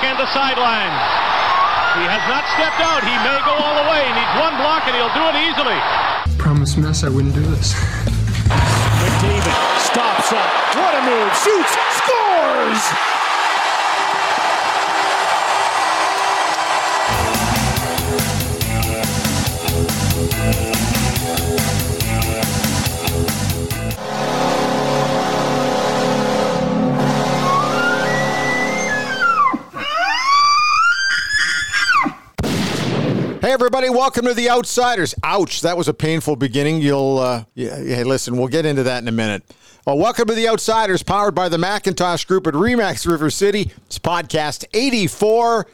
has a block and the sideline. He has not stepped out. He may go all the way. He needs one block and he'll do it easily. Promise mess I wouldn't do this. McDavid stops up. What a move. Shoots. Scores! Hey, everybody, welcome to The Outsiders. Ouch, that was a painful beginning. You'll, uh, yeah, listen, we'll get into that in a minute. Well, welcome to The Outsiders, powered by the Macintosh Group at Remax River City. It's podcast 84.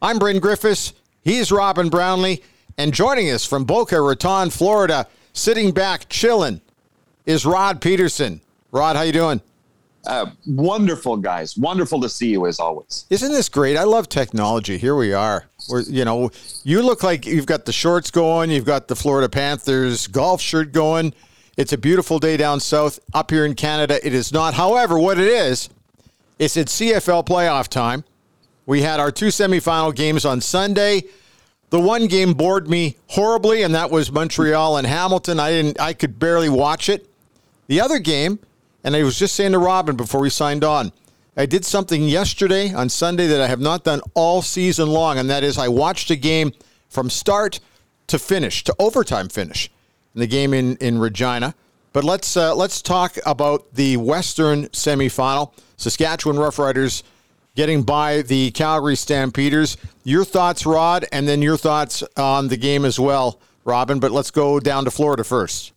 I'm Bryn Griffiths. He's Robin Brownlee. And joining us from Boca Raton, Florida, sitting back, chilling, is Rod Pedersen. Rod, how you doing? Uh, wonderful guys. Wonderful to see you as always. Isn't this great? I love technology. Here we are. We're, you know, you look like you've got the shorts going. You've got the Florida Panthers golf shirt going. It's a beautiful day down south. Up here in Canada, it is not. However, what it is, is it's at CFL playoff time. We had our two semifinal games on Sunday. The one game bored me horribly, and that was Montreal and Hamilton. I didn't. I could barely watch it. The other game, and I was just saying to Robin before we signed on, I did something yesterday on Sunday that I have not done all season long, and that is I watched a game from start to finish, to overtime finish, in the game in, in Regina. But let's uh, let's talk about the Western semifinal. Saskatchewan Roughriders getting by the Calgary Stampeders. Your thoughts, Rod, and then your thoughts on the game as well, Robin. But let's go down to Florida first.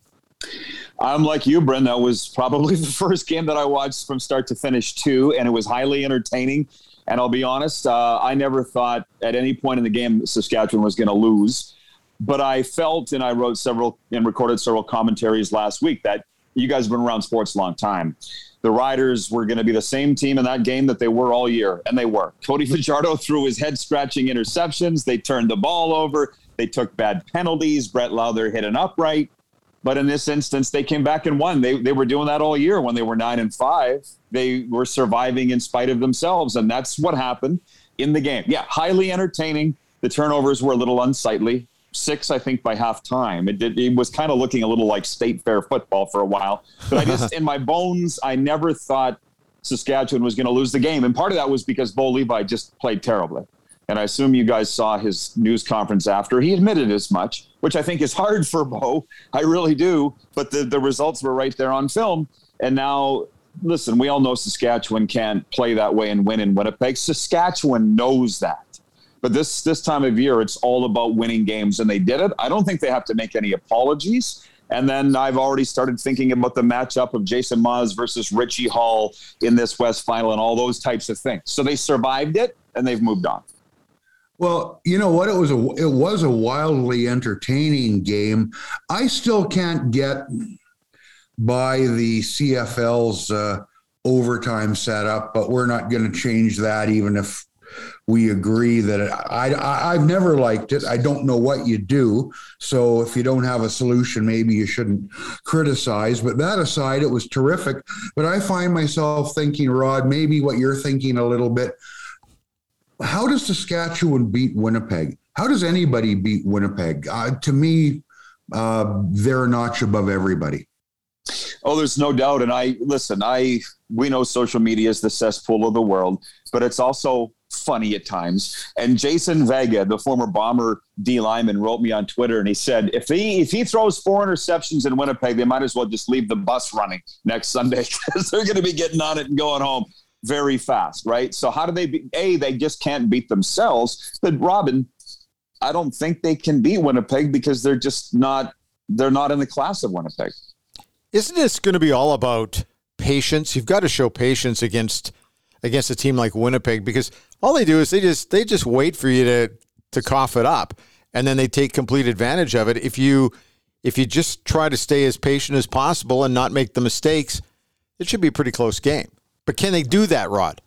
I'm like you, Bryn. That was probably the first game that I watched from start to finish, too, and it was highly entertaining. And I'll be honest, uh, I never thought at any point in the game Saskatchewan was going to lose. But I felt, and I wrote several and recorded several commentaries last week that you guys have been around sports a long time. The Riders were going to be the same team in that game that they were all year, and they were. Cody Fajardo threw his head scratching interceptions. They turned the ball over. They took bad penalties. Brett Lauther hit an upright. But in this instance, they came back and won. They, they were doing that all year when they were nine and five. They were surviving in spite of themselves. And that's what happened in the game. Yeah, highly entertaining. The turnovers were a little unsightly. Six, I think, by halftime. It, did, it was kind of looking a little like state fair football for a while. But I just, in my bones, I never thought Saskatchewan was going to lose the game. And part of that was because Bo Levi just played terribly. And I assume you guys saw his news conference after. He admitted as much, which I think is hard for Bo. I really do. But the, the results were right there on film. And now, listen, we all know Saskatchewan can't play that way and win in Winnipeg. Saskatchewan knows that. But this this time of year, it's all about winning games, and they did it. I don't think they have to make any apologies. And then I've already started thinking about the matchup of Jason Maas versus Richie Hall in this West final and all those types of things. So they survived it and they've moved on. Well, you know what? It was a it was a wildly entertaining game. I still can't get by the CFL's uh, overtime setup, but we're not going to change that, even if we agree that it, I, I I've never liked it. I don't know what you do. So if you don't have a solution, maybe you shouldn't criticize. But that aside, it was terrific. But I find myself thinking, Rod, maybe what you're thinking a little bit how does Saskatchewan beat Winnipeg? How does anybody beat Winnipeg? Uh, to me, uh, they're a notch above everybody. Oh, there's no doubt. And I listen. I we know social media is the cesspool of the world, but it's also funny at times. And Jason Vega, the former Bomber D lineman, wrote me on Twitter and he said if he if he throws four interceptions in Winnipeg, they might as well just leave the bus running next Sunday because they're going to be getting on it and going home very fast, right? So how do they be? A, they just can't beat themselves. But Robin, I don't think they can beat Winnipeg because they're just not they're not in the class of Winnipeg. Isn't this going to be all about patience? You've got to show patience against against a team like Winnipeg because all they do is they just they just wait for you to to cough it up and then they take complete advantage of it. If you if you just try to stay as patient as possible and not make the mistakes, it should be a pretty close game. But can they do that, Rod?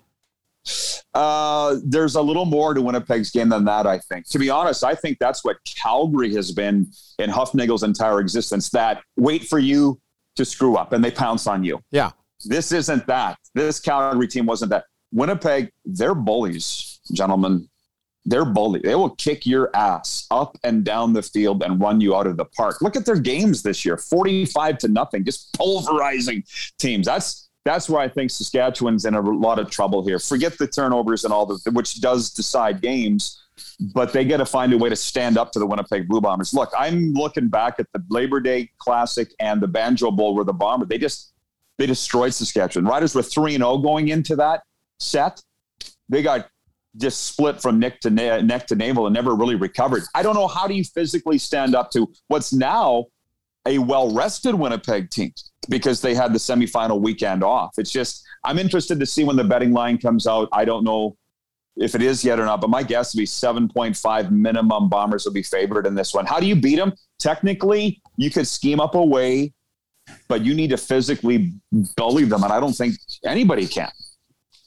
Uh, there's a little more to Winnipeg's game than that, I think. To be honest, I think that's what Calgary has been in Hufnagel's entire existence that wait for you to screw up and they pounce on you. Yeah. This isn't that. This Calgary team wasn't that. Winnipeg, they're bullies, gentlemen. They're bullies. They will kick your ass up and down the field and run you out of the park. Look at their games this year 45 to nothing, just pulverizing teams. That's that's where I think Saskatchewan's in a lot of trouble here. Forget the turnovers and all the, which does decide games, but they got to find a way to stand up to the Winnipeg Blue Bombers. Look, I'm looking back at the Labor Day Classic and the Banjo Bowl where the Bombers they just they destroyed Saskatchewan. Riders were three and zero oh going into that set. They got just split from neck to na- neck to navel and never really recovered. I don't know how do you physically stand up to what's now a well rested Winnipeg team because they had the semifinal weekend off. It's just, I'm interested to see when the betting line comes out. I don't know if it is yet or not, but my guess would be 7.5 minimum Bombers will be favored in this one. How do you beat them? Technically, you could scheme up a way, but you need to physically bully them. And I don't think anybody can.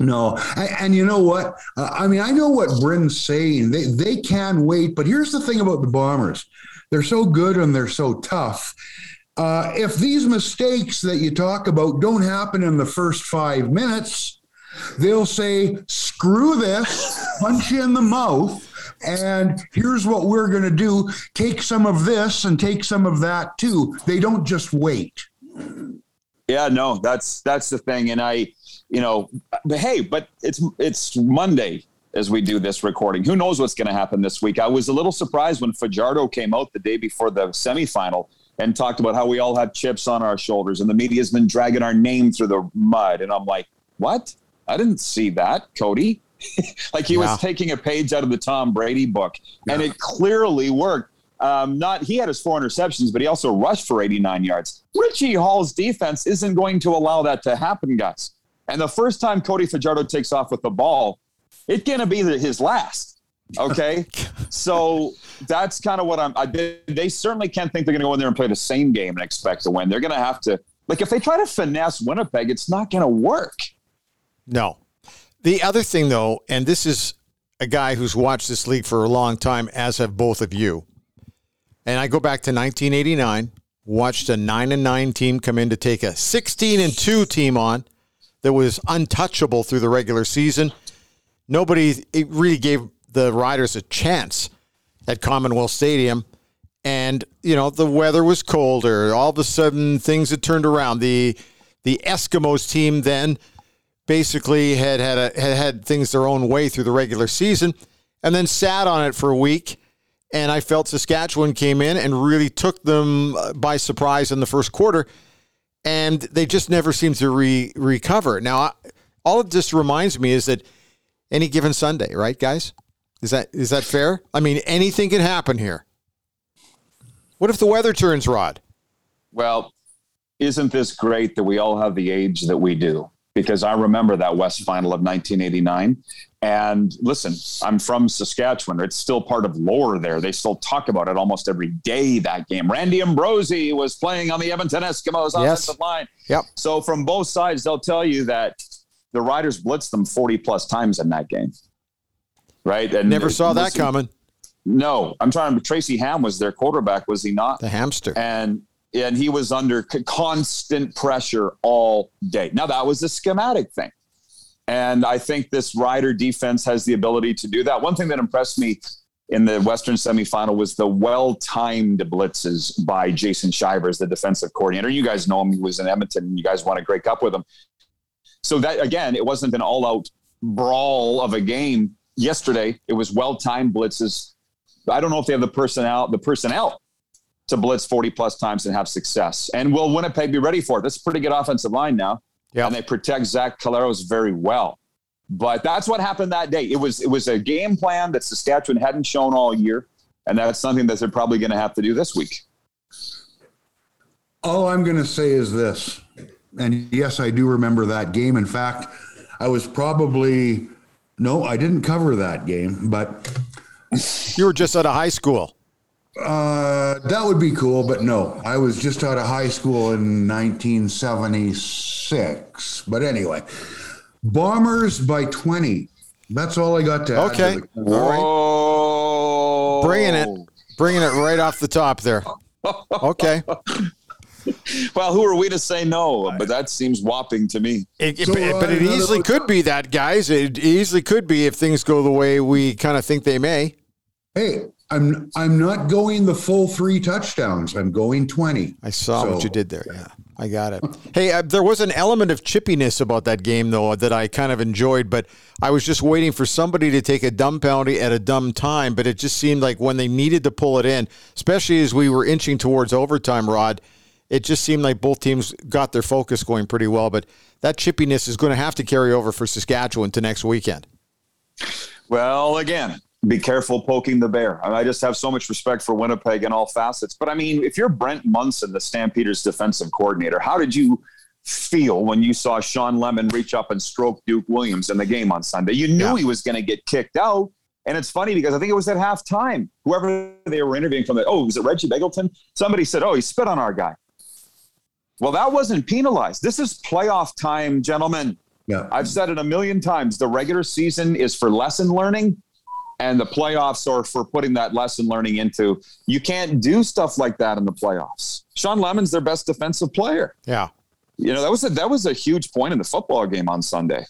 No, and you know what? Uh, I mean, I know what Bryn's saying. They they can wait, but here's the thing about the Bombers: they're so good and they're so tough uh, if these mistakes that you talk about don't happen in the first five minutes, they'll say, screw this, punch you in the mouth. And here's what we're going to do take some of this and take some of that too. They don't just wait. Yeah, no, that's that's the thing. And I, you know, but hey, but it's it's Monday as we do this recording. Who knows what's going to happen this week? I was a little surprised when Fajardo came out the day before the semifinal and talked about how we all have chips on our shoulders and the media's been dragging our name through the mud. And I'm like, what? I didn't see that, Cody. like he was taking a page out of the Tom Brady book, yeah. and it clearly worked. Um, not he had his four interceptions, but he also rushed for 89 yards. Richie Hall's defense isn't going to allow that to happen, guys. And the first time Cody Fajardo takes off with the ball, it's going to be his last. Okay. so that's kind of what I'm. I, they certainly can't think they're going to go in there and play the same game and expect to win. They're going to have to, like, if they try to finesse Winnipeg, it's not going to work. No. The other thing, though, and this is a guy who's watched this league for a long time, as have both of you. And I go back to 1989, watched a 9 and 9 team come in to take a 16 and 2 team on that was untouchable through the regular season. Nobody it really gave the Riders a chance at Commonwealth Stadium. And, you know, the weather was colder. All of a sudden, things had turned around. The the Eskimos team then basically had had, a, had had things their own way through the regular season and then sat on it for a week. And I felt Saskatchewan came in and really took them uh, by surprise in the first quarter. And they just never seemed to re- recover. Now, all it just reminds me is that any given Sunday, right, guys? Is that is that fair? I mean, anything can happen here. What if the weather turns, Rod? Well, isn't this great that we all have the age that we do? Because I remember that West Final of 1989. And listen, I'm from Saskatchewan. It's still part of lore there. They still talk about it almost every day, that game. Randy Ambrosie was playing on the Edmonton Eskimos offensive yes. line. Yep. So from both sides, they'll tell you that the Riders blitzed them 40 plus times in that game right? And never saw that coming. No, I'm trying to. Tracy Ham was their quarterback, was he not? The hamster. And and he was under constant pressure all day. Now that was a schematic thing, and I think this Rider defense has the ability to do that. One thing that impressed me in the Western semifinal was the well-timed blitzes by Jason Shivers, the defensive coordinator. You guys know him; he was in Edmonton. And you guys won a Grey Cup with him. So that again, it wasn't an all-out brawl of a game yesterday. It was well timed blitzes. I don't know if they have the personnel the personnel to blitz 40 plus times and have success. And will Winnipeg be ready for it? That's a pretty good offensive line now. Yeah. And they protect Zach Collaros very well. But that's what happened that day. It was it was a game plan that Saskatchewan hadn't shown all year. And that's something that they're probably going to have to do this week. All I'm going to say is this. And yes, I do remember that game. In fact, I was probably no, I didn't cover that game, but you were just out of high school. Uh, that would be cool, but no, I was just out of high school in 1976. But anyway, Bombers by 20. That's all I got to add. Okay. To the- All right. Oh, Bringing it, bringing it right off the top there. Okay. Well, who are we to say no? But that seems whopping to me. It, it- So, but, uh, but it easily could be that, guys. It easily could be if things go the way we kind of think they may. Hey, I'm I'm not going the full three touchdowns. I'm going 20. I saw what you did there. Yeah, I got it. hey, uh, there was an element of chippiness about that game, though, that I kind of enjoyed. But I was just waiting for somebody to take a dumb penalty at a dumb time. But it just seemed like when they needed to pull it in, especially as we were inching towards overtime, Rod, it just seemed like both teams got their focus going pretty well. But that chippiness is going to have to carry over for Saskatchewan to next weekend. Well, again, be careful poking the bear. I, mean, I just have so much respect for Winnipeg in all facets. But I mean, if you're Brent Monson, the Stampeders defensive coordinator, how did you feel when you saw Shawn Lemon reach up and stroke Duke Williams in the game on Sunday? You knew Yeah. he was going to get kicked out. And it's funny because I think it was at halftime. Whoever they were interviewing from the, oh, was it Reggie Begelton? Somebody said, oh, he spit on our guy. Well, that wasn't penalized. This is playoff time, gentlemen. Yeah. I've said it a million times. The regular season is for lesson learning, and the playoffs are for putting that lesson learning into. You can't do stuff like that in the playoffs. Shawn Lemon's their best defensive player. Yeah. You know that was a, that was a huge point in the football game on Sunday.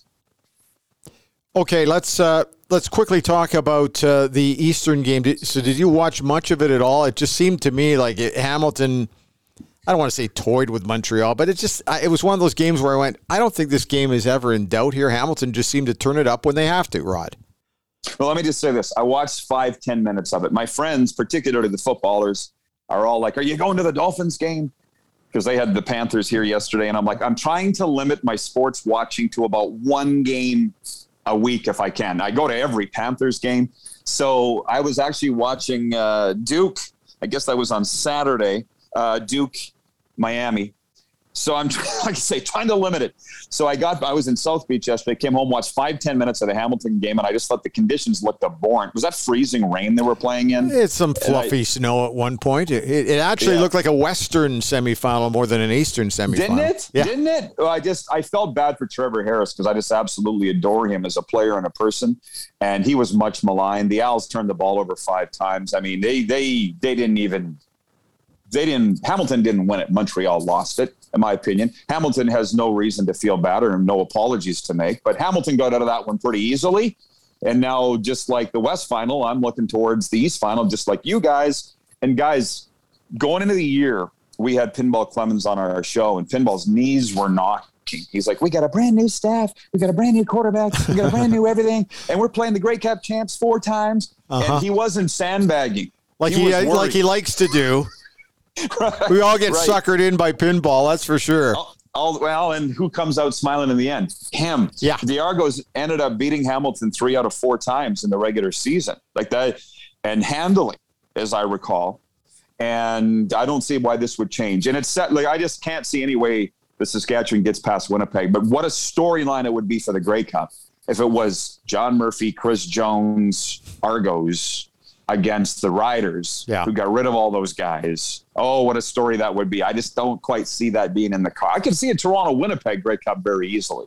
Okay, let's uh, let's quickly talk about uh, the Eastern game. Did, so, did you watch much of it at all? It just seemed to me like it, Hamilton. I don't want to say toyed with Montreal, but it just it was one of those games where I went, I don't think this game is ever in doubt here. Hamilton just seemed to turn it up when they have to. Rod. Well, let me just say this: I watched five ten minutes of it. My friends, particularly the footballers, are all like, "Are you going to the Dolphins game?" Because they had the Panthers here yesterday, and I'm like, I'm trying to limit my sports watching to about one game a week if I can. I go to every Panthers game, so I was actually watching uh, Duke. I guess that was on Saturday. Uh, Duke, Miami. So I'm, like I say, trying to limit it. So I got, I was in South Beach yesterday, came home, watched five, 10 minutes of the Hamilton game, and I just thought the conditions looked abhorrent. Was that freezing rain they were playing in? It's some fluffy snow at one point. It, it, it actually Yeah. looked like a Western semifinal more than an Eastern semifinal. Didn't it? Yeah. Didn't it? Well, I just I felt bad for Trevor Harris because I just absolutely adore him as a player and a person, and he was much maligned. The Owls turned the ball over five times. I mean, they they they didn't even they didn't Hamilton didn't win it. Montreal lost it, in my opinion. Hamilton has no reason to feel bad or no apologies to make, but Hamilton got out of that one pretty easily. And now, just like the West final, I'm looking towards the East final, just like you guys. And guys, going into the year, we had Pinball Clemons on our show, and Pinball's knees were knocking. He's like, "We got a brand new staff, we got a brand new quarterback, we got a brand new everything, and we're playing the Grey Cup champs four times." Uh-huh. And he wasn't sandbagging, Like he, was like he likes to do. Right. We all get Right. suckered in by pinball. That's for sure. all, all well, and who comes out smiling in the end? Him. Yeah. The Argos ended up beating Hamilton three out of four times in the regular season, like that, and handily, as I recall. And I don't see why this would change. And it's set like I just can't see any way the Saskatchewan gets past Winnipeg. But what a storyline it would be for the Grey Cup if it was John Murphy, Chris Jones, Argos against the Riders, Yeah. who got rid of all those guys. Oh, what a story that would be. I just don't quite see that being in the car. I can see a Toronto Winnipeg Grey Cup very easily.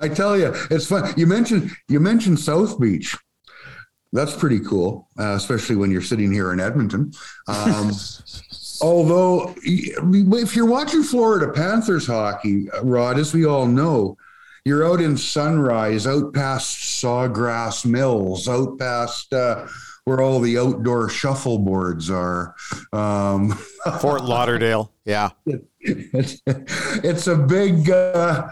I tell you, it's fun. You mentioned you mentioned South Beach. That's pretty cool, uh, especially when you're sitting here in Edmonton. Um, although, if you're watching Florida Panthers hockey, uh, Rod, as we all know, you're out in Sunrise, out past Sawgrass Mills, out past uh, where all the outdoor shuffleboards are. Um, Fort Lauderdale. Yeah. it's, it's a big uh,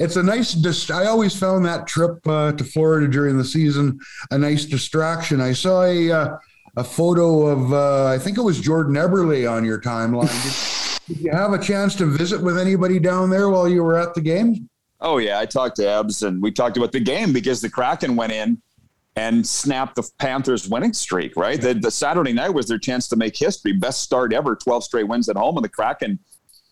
it's a nice dis- i always found that trip uh, to florida during the season a nice distraction i saw a uh, a photo of uh, i think it was jordan eberle on your timeline did, did you have a chance to visit with anybody down there while you were at the game Oh yeah, I talked to Ebbs and we talked about the game because the Kraken went in and snapped the Panthers' winning streak. Right, the, the Saturday night was their chance to make history, best start ever, twelve straight wins at home, and the Kraken.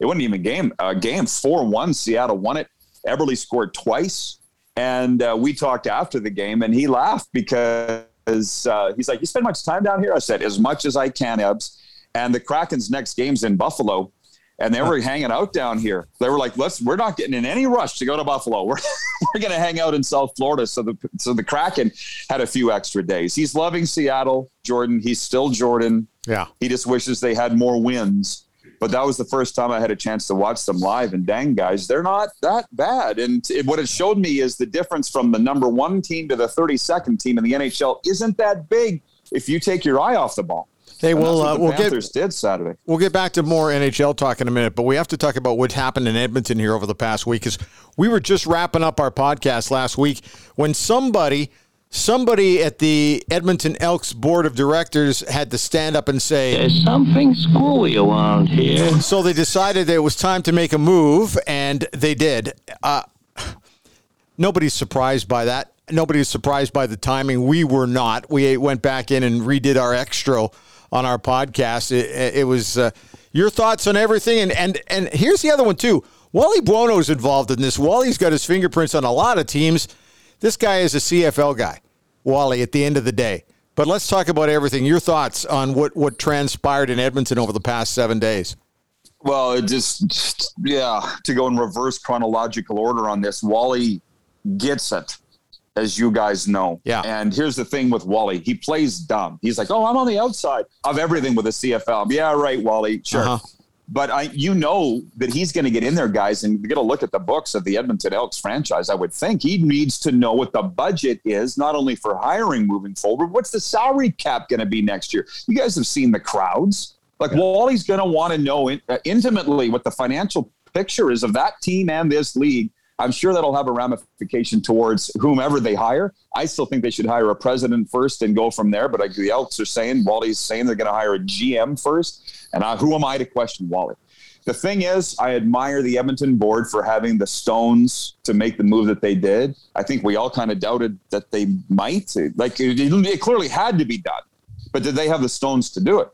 It wasn't even game. A game four one. Seattle won it. Eberle scored twice, and uh, we talked after the game, and he laughed because uh, he's like, "You spend much time down here?" I said, "As much as I can, Ebbs." And the Kraken's next game's in Buffalo. And they were hanging out down here. They were like, "Let's, we're not getting in any rush to go to Buffalo. We're we're going to hang out in South Florida." So the so the Kraken had a few extra days. He's loving Seattle, Jordan. He's still Jordan. Yeah. He just wishes they had more wins. But that was the first time I had a chance to watch them live. And dang, guys, they're not that bad. And it, what it showed me is the difference from the number one team to the 32nd team in the NHL isn't that big if you take your eye off the ball. Hey, And we'll uh, we'll Panthers get did Saturday. we'll get back to more NHL talk in a minute, but we have to talk about what happened in Edmonton here over the past week because we were just wrapping up our podcast last week when somebody somebody at the Edmonton Elks board of directors had to stand up and say There's something screwy around here. so they decided that it was time to make a move, and they did. Uh, nobody's surprised by that. Nobody's surprised by the timing. We were not. We went back in and redid our extra on our podcast. It, it was uh, your thoughts on everything, and and and here's the other one too. Wally Buono's involved in this. Wally's got his fingerprints on a lot of teams. This guy is a CFL guy, Wally. At the end of the day. But let's talk about everything. Your thoughts on what, what transpired in Edmonton over the past seven days. Well, it just, just- yeah, to go in reverse chronological order on this, Wally gets it, as you guys know. Yeah. And here's the thing with Wally he plays dumb. He's like, oh, I'm on the outside of everything with the CFL. Yeah, right, Wally. Sure. Uh-huh. But I, you know that he's going to get in there, guys, and get a look at the books of the Edmonton Elks franchise. I would think he needs to know what the budget is, not only for hiring moving forward. What's the salary cap going to be next year? You guys have seen the crowds. Like Wally's going to want to know in, uh, intimately what the financial picture is of that team and this league. I'm sure that'll have a ramification towards whomever they hire. I still think they should hire a president first and go from there. But like the Elks are saying, Wally's saying they're going to hire a GM first. And I, who am I to question Wally? The thing is, I admire the Edmonton board for having the stones to make the move that they did. I think we all kind of doubted that they might. Like it, it clearly had to be done, but did they have the stones to do it?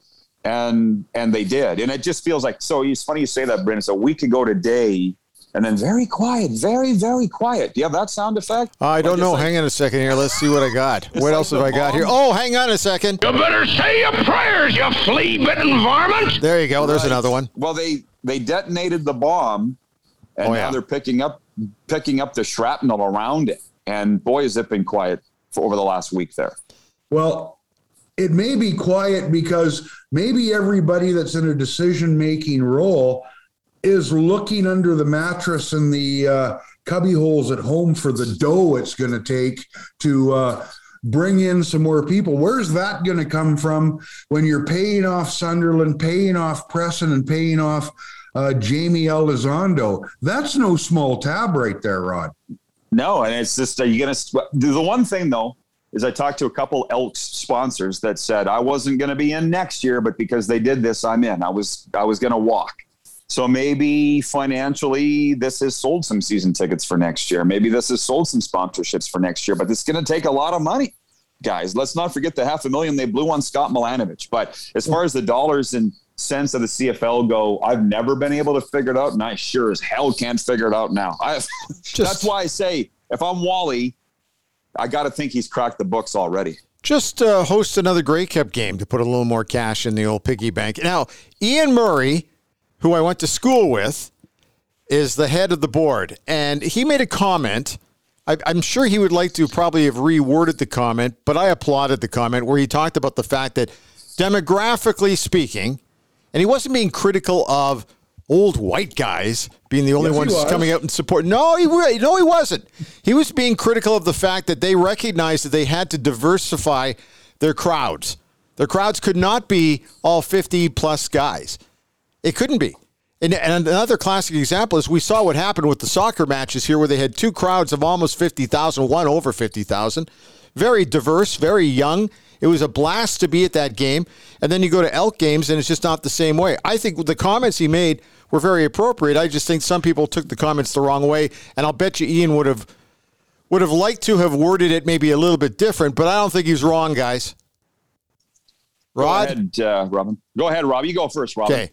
And and they did. And it just feels like so. It's funny you say that, Brandon. It's a week ago today, and then very quiet, very very quiet. Do you have that sound effect? I don't know. like- hang on a second here. Let's see what I got. what like else have I got here? Oh, hang on a second. You better say your prayers, you flea-bitten varmint. There you go. There's Right. another one. Well, they they detonated the bomb, and Oh, now yeah. they're picking up picking up the shrapnel around it. And boy, has it been quiet for over the last week there. Well, it may be quiet because maybe everybody that's in a decision making role is looking under the mattress and the uh, cubby holes at home for the dough it's going to take to uh, bring in some more people. Where's that going to come from when you're paying off Sunderland, paying off Presson, and paying off uh, Jaime Elizondo? That's no small tab right there, Rod. No, and it's just are you gonna do the one thing though is I talked to a couple Elks sponsors that said I wasn't going to be in next year, but because they did this, I'm in. I was I was going to walk. So maybe financially, this has sold some season tickets for next year. Maybe this has sold some sponsorships for next year, but it's going to take a lot of money, guys. Let's not forget the half a million they blew on Scott Milanovich. But as far as the dollars and cents of the CFL go, I've never been able to figure it out, and I sure as hell can't figure it out now. I, that's why I say if I'm Wally, I got to think he's cracked the books already. Just uh, host another Grey Cup game to put a little more cash in the old piggy bank. Now, Ian Murray, who I went to school with, is the head of the board, and he made a comment. I, I'm sure he would like to probably have reworded the comment, but I applauded the comment where he talked about the fact that demographically speaking, and he wasn't being critical of old white guys being the only Yes, ones coming out and support. No, he no he wasn't. He was being critical of the fact that they recognized that they had to diversify their crowds. Their crowds could not be all 50 plus guys. It couldn't be. And, and another classic example is we saw what happened with the soccer matches here, where they had two crowds of almost 50,000, one over 50,000. Very diverse, very young. It was a blast to be at that game. And then you go to Elk games, and it's just not the same way. I think the comments he made were very appropriate. I just think some people took the comments the wrong way, and I'll bet you Ian would have would have liked to have worded it maybe a little bit different, but I don't think he's wrong, guys. Rod, Go ahead, uh, Robin. Go ahead, Rob. You go first, Robin. okay.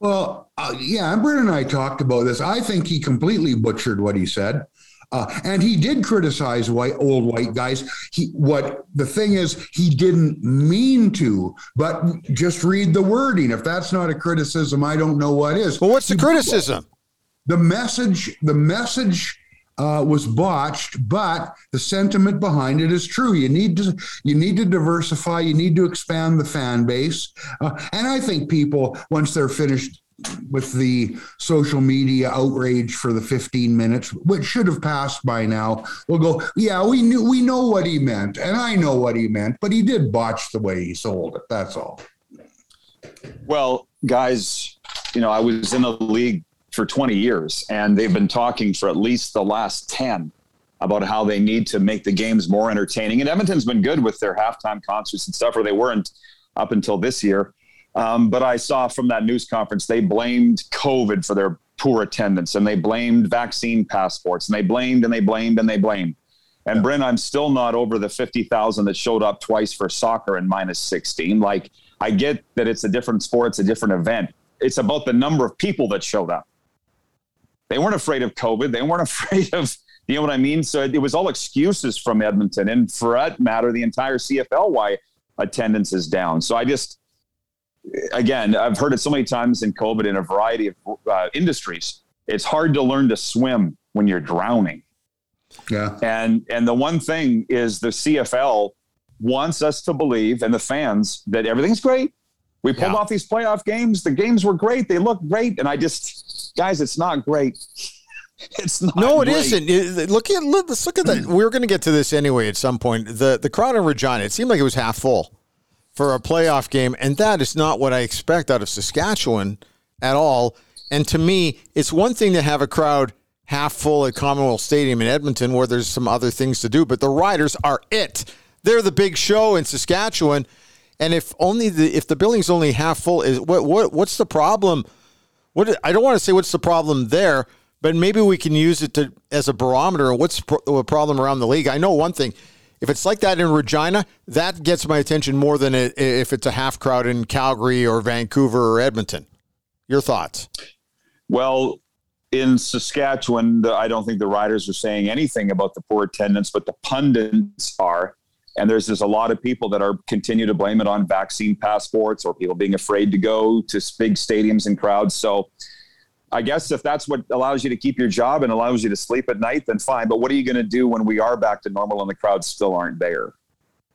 Well, uh, yeah, and Brent and I talked about this. I think he completely butchered what he said. Uh, and he did criticize white old white guys. He what the thing is he didn't mean to, but just read the wording. If that's not a criticism, I don't know what is. Well, what's the criticism? The message. The message uh, was botched, but the sentiment behind it is true. You need to you need to diversify. You need to expand the fan base, uh, and I think people once they're finished with the social media outrage for the 15 minutes, which should have passed by now, will go, yeah, we knew we know what he meant, and I know what he meant, but he did botch the way he sold it. That's all. Well, guys, you know, I was in the league for 20 years, and they've been talking for at least the last 10 about how they need to make the games more entertaining. And Edmonton's been good with their halftime concerts and stuff, or they weren't up until this year. Um, but I saw from that news conference they blamed COVID for their poor attendance, and they blamed vaccine passports, and they blamed and they blamed and they blamed. And yeah. Bryn, I'm still not over the 50,000 that showed up twice for soccer in minus 16. Like, I get that it's a different sport, it's a different event. It's about the number of people that showed up. They weren't afraid of COVID. They weren't afraid of, you know what I mean? So it, it was all excuses from Edmonton. And for that matter, the entire CFL, why attendance is down. So I just, again, I've heard it so many times in COVID in a variety of uh, industries. It's hard to learn to swim when you're drowning. Yeah. And and the one thing is the CFL wants us to believe and the fans that everything's great. We pulled yeah. off these playoff games. The games were great. They look great. And I just, guys, it's not great. It's not. No, it not Look at let's look at that. We are going to get to this anyway at some point. The the crowd in Regina. It seemed like it was half full for a playoff game, and that is not what I expect out of Saskatchewan at all. And to me, it's one thing to have a crowd half full at Commonwealth Stadium in Edmonton, where there's some other things to do, but the Riders are it. They're the big show in Saskatchewan. And if only the if the building's only half full, is what what what's the problem? What I don't want to say what's the problem there, but maybe we can use it to as a barometer. What's the problem around the league? I know one thing: if it's like that in Regina, that gets my attention more than it, if it's a half crowd in Calgary or Vancouver or Edmonton. Your thoughts? Well, in Saskatchewan, I don't think the riders are saying anything about the poor attendance, but the pundits are. And there's just a lot of people that are continue to blame it on vaccine passports or people being afraid to go to big stadiums and crowds. So I guess if that's what allows you to keep your job and allows you to sleep at night, then fine. But what are you going to do when we are back to normal and the crowds still aren't there?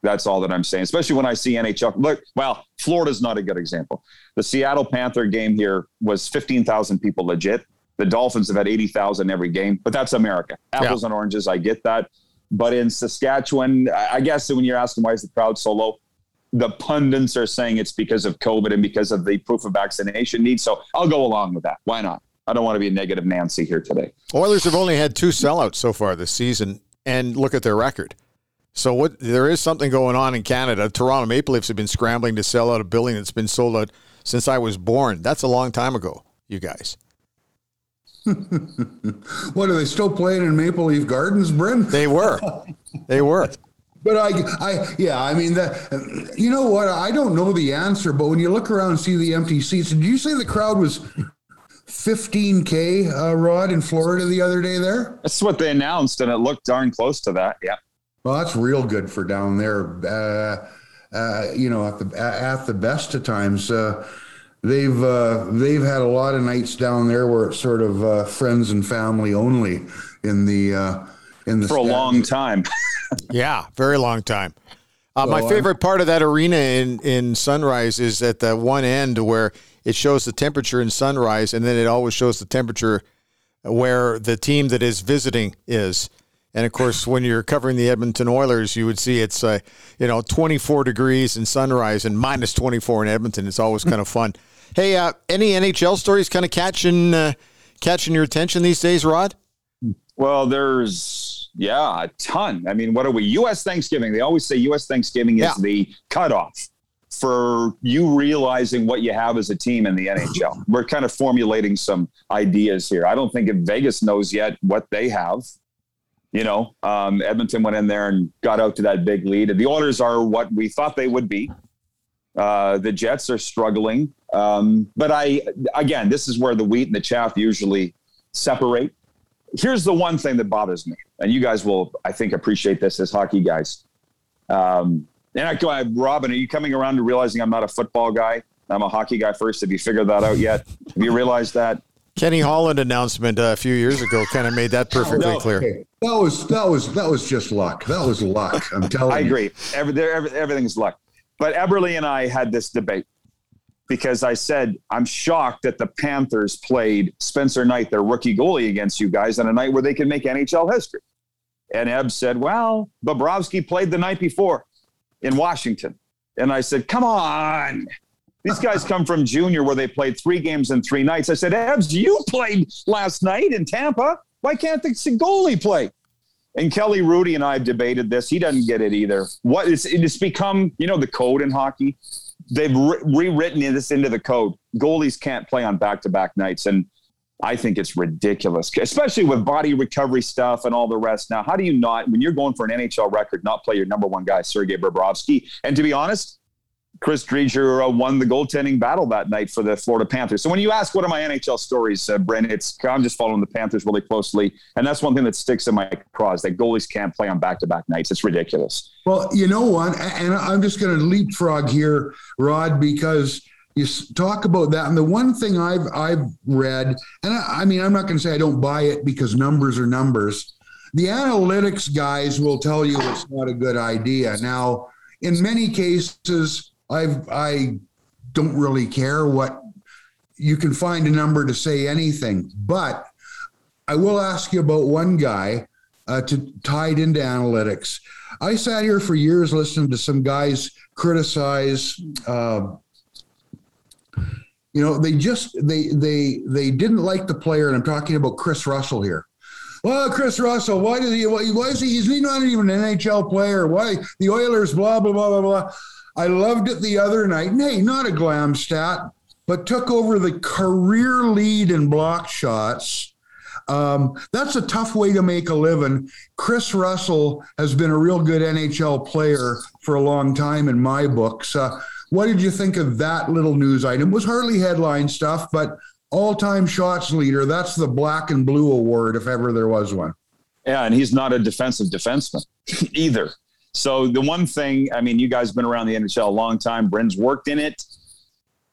That's all that I'm saying. Especially when I see NHL. Look, well, Florida's not a good example. The Seattle Panther game here was 15,000 people legit. The Dolphins have had 80,000 every game, but that's America. Apples yeah. and oranges. I get that. But in Saskatchewan, I guess when you're asking why is the crowd so low, the pundits are saying it's because of COVID and because of the proof of vaccination need. So I'll go along with that. Why not? I don't want to be a negative Nancy here today. Oilers have only had two sellouts so far this season, and look at their record. So what there is something going on in Canada. Toronto Maple Leafs have been scrambling to sell out a building that's been sold out since I was born. That's a long time ago, you guys. what are they still playing in Maple Leaf Gardens, Bryn? They were. They were. But I, I, yeah, I mean that. You know what? I don't know the answer, but when you look around and see the empty seats, did you say the crowd was 15k, uh, Rod, in Florida the other day? There. That's what they announced, and it looked darn close to that. Yeah. Well, that's real good for down there. Uh, uh, you know, at the at the best of times. Uh, they've uh, they've had a lot of nights down there where it's sort of uh, friends and family only in the uh, in the for a long time. yeah, very long time. Uh, my favorite part of that arena in in Sunrise is at the one end where it shows the temperature in Sunrise, and then it always shows the temperature where the team that is visiting is. And of course, when you're covering the Edmonton Oilers, you would see it's uh, you know 24 degrees in Sunrise and minus 24 in Edmonton. It's always kind of fun. Hey, uh, any NHL stories kind of catching uh, catching your attention these days, Rod? Well, there's yeah, a ton. I mean, what are we? U.S. Thanksgiving. They always say U.S. Thanksgiving is yeah. the cutoff for you realizing what you have as a team in the NHL. We're kind of formulating some ideas here. I don't think if Vegas knows yet what they have. You know, um, Edmonton went in there and got out to that big lead. And the Oilers are what we thought they would be. Uh, the Jets are struggling. Um, but I, again, this is where the wheat and the chaff usually separate. here's the one thing that bothers me, and you guys will, I think, appreciate this as hockey guys. Um, and I go, Robin, are you coming around to realizing I'm not a football guy? I'm a hockey guy first. Have you figured that out yet? Have you realized that? Kenny Holland announcement uh, a few years ago kind of made that perfectly no, clear. Okay. That was that was that was just luck. That was luck. I'm telling I you. I agree. Every, every, everything's luck. But Eberle and I had this debate because I said I'm shocked that the Panthers played Spencer Knight, their rookie goalie, against you guys on a night where they can make NHL history. And Eb said, "Well, Bobrovsky played the night before in Washington." And I said, "Come on." These guys come from junior where they played three games in three nights. I said, Ebs, you played last night in Tampa. Why can't the goalie play? And Kelly Hrudey and I have debated this. He doesn't get it either. What is it's become, you know, the code in hockey. They've re- rewritten this into the code. Goalies can't play on back-to-back nights, and I think it's ridiculous, especially with body recovery stuff and all the rest. Now, how do you not, when you're going for an NHL record, not play your number one guy, Sergei Bobrovsky? And to be honest, Chris Driedger uh, won the goaltending battle that night for the Florida Panthers. So when you ask what are my NHL stories, uh, Brent, it's I'm just following the Panthers really closely, and that's one thing that sticks in my craw is that goalies can't play on back-to-back nights. It's ridiculous. Well, you know what, and I'm just going to leapfrog here, Rod, because you talk about that, and the one thing I've I've read, and I, I mean I'm not going to say I don't buy it because numbers are numbers. The analytics guys will tell you it's not a good idea. Now, in many cases I've I don't really care what you can find a number to say anything, but I will ask you about one guy uh, to tied into analytics. I sat here for years listening to some guys criticize. Uh, you know, they just they they they didn't like the player, and I'm talking about Kris Russell here. Well, Kris Russell, why did he? Why, why is he? He's not even an NHL player. Why the Oilers? Blah blah blah blah blah. I loved it the other night. Hey, not a glam stat, but took over the career lead in block shots. Um, that's a tough way to make a living. Kris Russell has been a real good NHL player for a long time in my books. Uh, what did you think of that little news item? It was hardly headline stuff, but all-time shots leader. That's the black and blue award, if ever there was one. Yeah, and he's not a defensive defenseman either. So the one thing, I mean, you guys have been around the NHL a long time. Bryn's worked in it.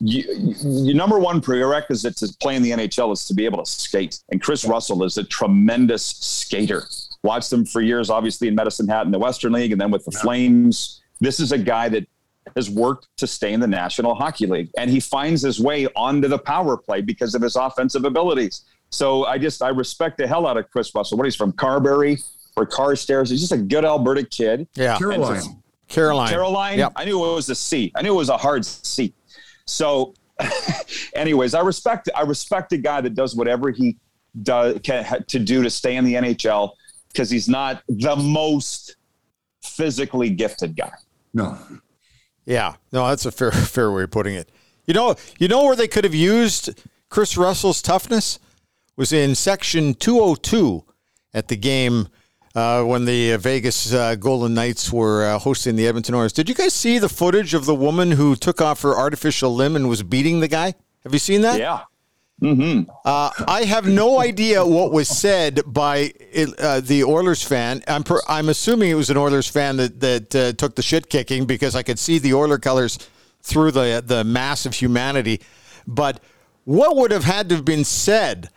You, your number one prerequisite to play in the NHL is to be able to skate. And Kris Russell is a tremendous skater. Watched him for years, obviously in Medicine Hat in the Western League, and then with the. Flames. This is a guy that has worked to stay in the National Hockey League, and he finds his way onto the power play because of his offensive abilities. So I just I respect the hell out of Kris Russell. What he's from Carberry, or Carstairs. He's just a good Alberta kid. Yeah. Caroline. Caroline. Caroline. Yep. I knew it was a C. I knew it was a hard C. So, anyways, I respect I respect a guy that does whatever he does can, to do to stay in the NHL because he's not the most physically gifted guy. No. Yeah. No, that's a fair fair way of putting it. You know, you know where they could have used Kris Russell's toughness was in section 202 at the game uh, when the Vegas uh, Golden Knights were uh, hosting the Edmonton Oilers. Did you guys see the footage of the woman who took off her artificial limb and was beating the guy? Have you seen that? Yeah. Mm-hmm. Uh, I have no idea what was said by uh, the Oilers fan. I'm per, I'm assuming it was an Oilers fan that that uh, took the shit kicking because I could see the Oiler colors through the the mass of humanity. But what would have had to have been said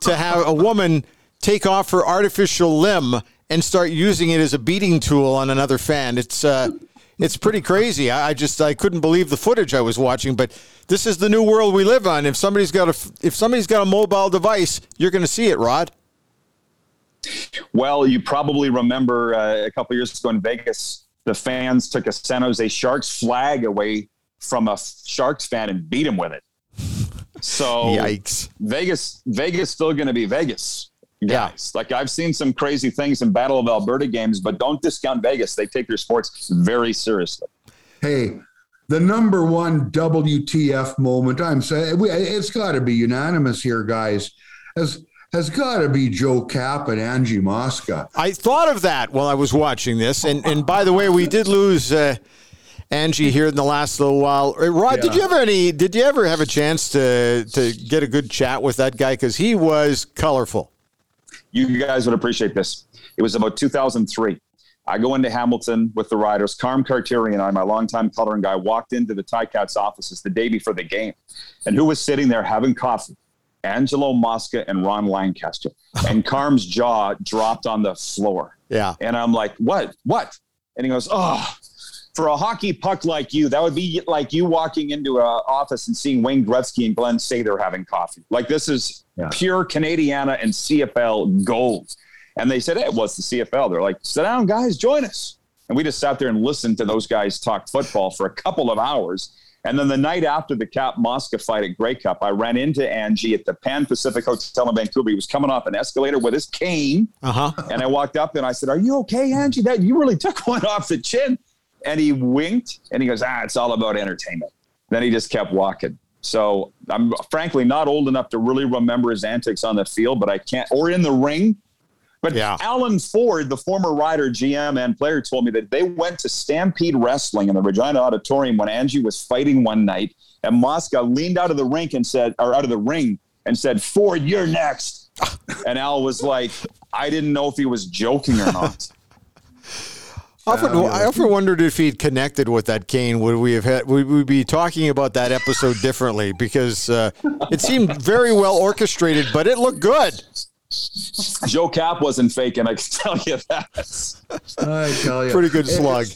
to have a woman take off her artificial limb and start using it as a beating tool on another fan. It's uh, it's pretty crazy. I, I, just I couldn't believe the footage I was watching. But this is the new world we live on. If somebody's got a if somebody's got a mobile device, you're going to see it, Rod. Well, you probably remember uh, a couple years ago in Vegas, the fans took a San Jose Sharks flag away from a Sharks fan and beat him with it. So yikes! Vegas, Vegas still going to be Vegas guys. Yeah. Like I've seen some crazy things in Battle of Alberta games, but don't discount Vegas. They take their sports very seriously. Hey, the number one WTF moment, I'm saying it's got to be unanimous here, guys. Has has got to be Joe Kapp and Angie Mosca. I thought of that while I was watching this, and and by the way, we did lose. Uh, Angie here in the last little while. Uh, Rod, yeah. did you ever any? Did you ever have a chance to to get a good chat with that guy? Because he was colorful. You guys would appreciate this. It was about 2003. I go into Hamilton with the riders. Carm Carteri and I, my longtime coloring guy, walked into the Ticats offices the day before the game. And who was sitting there having coffee? Angelo Mosca and Ron Lancaster. And Carm's jaw dropped on the floor. Yeah. And I'm like, what? What? And he goes, oh, for a hockey puck like you, that would be like you walking into an office and seeing Wayne Gretzky and Glenn say they're having coffee. Like this is Yeah. pure Canadiana and CFL gold. And they said, hey, what's the CFL? They're like, sit down, guys, join us. And we just sat there and listened to those guys talk football for a couple of hours. And then the night after the Kapp Mosca fight at Grey Cup, I ran into Angie at the Pan Pacific Hotel in Vancouver. He was coming off an escalator with his cane. Uh huh. And I walked up and I said, Are you okay, Angie? That you really took one off the chin. And he winked and he goes, Ah, it's all about entertainment. Then he just kept walking. So I'm frankly not old enough to really remember his antics on the field, but I can't or in the ring. But Yeah. Alan Ford, the former rider, GM, and player, told me that they went to Stampede Wrestling in the Regina Auditorium when Angie was fighting one night, and Mosca leaned out of the rink and said, or out of the ring and said, "Ford, you're next." and Al was like, "I didn't know if he was joking or not." Often, I often wondered if he'd connected with that cane. Would we have had? Would we be talking about that episode differently? Because uh, it seemed very well orchestrated, but it looked good. Joe Kapp wasn't faking. I can tell you that. I tell you, Pretty good slug.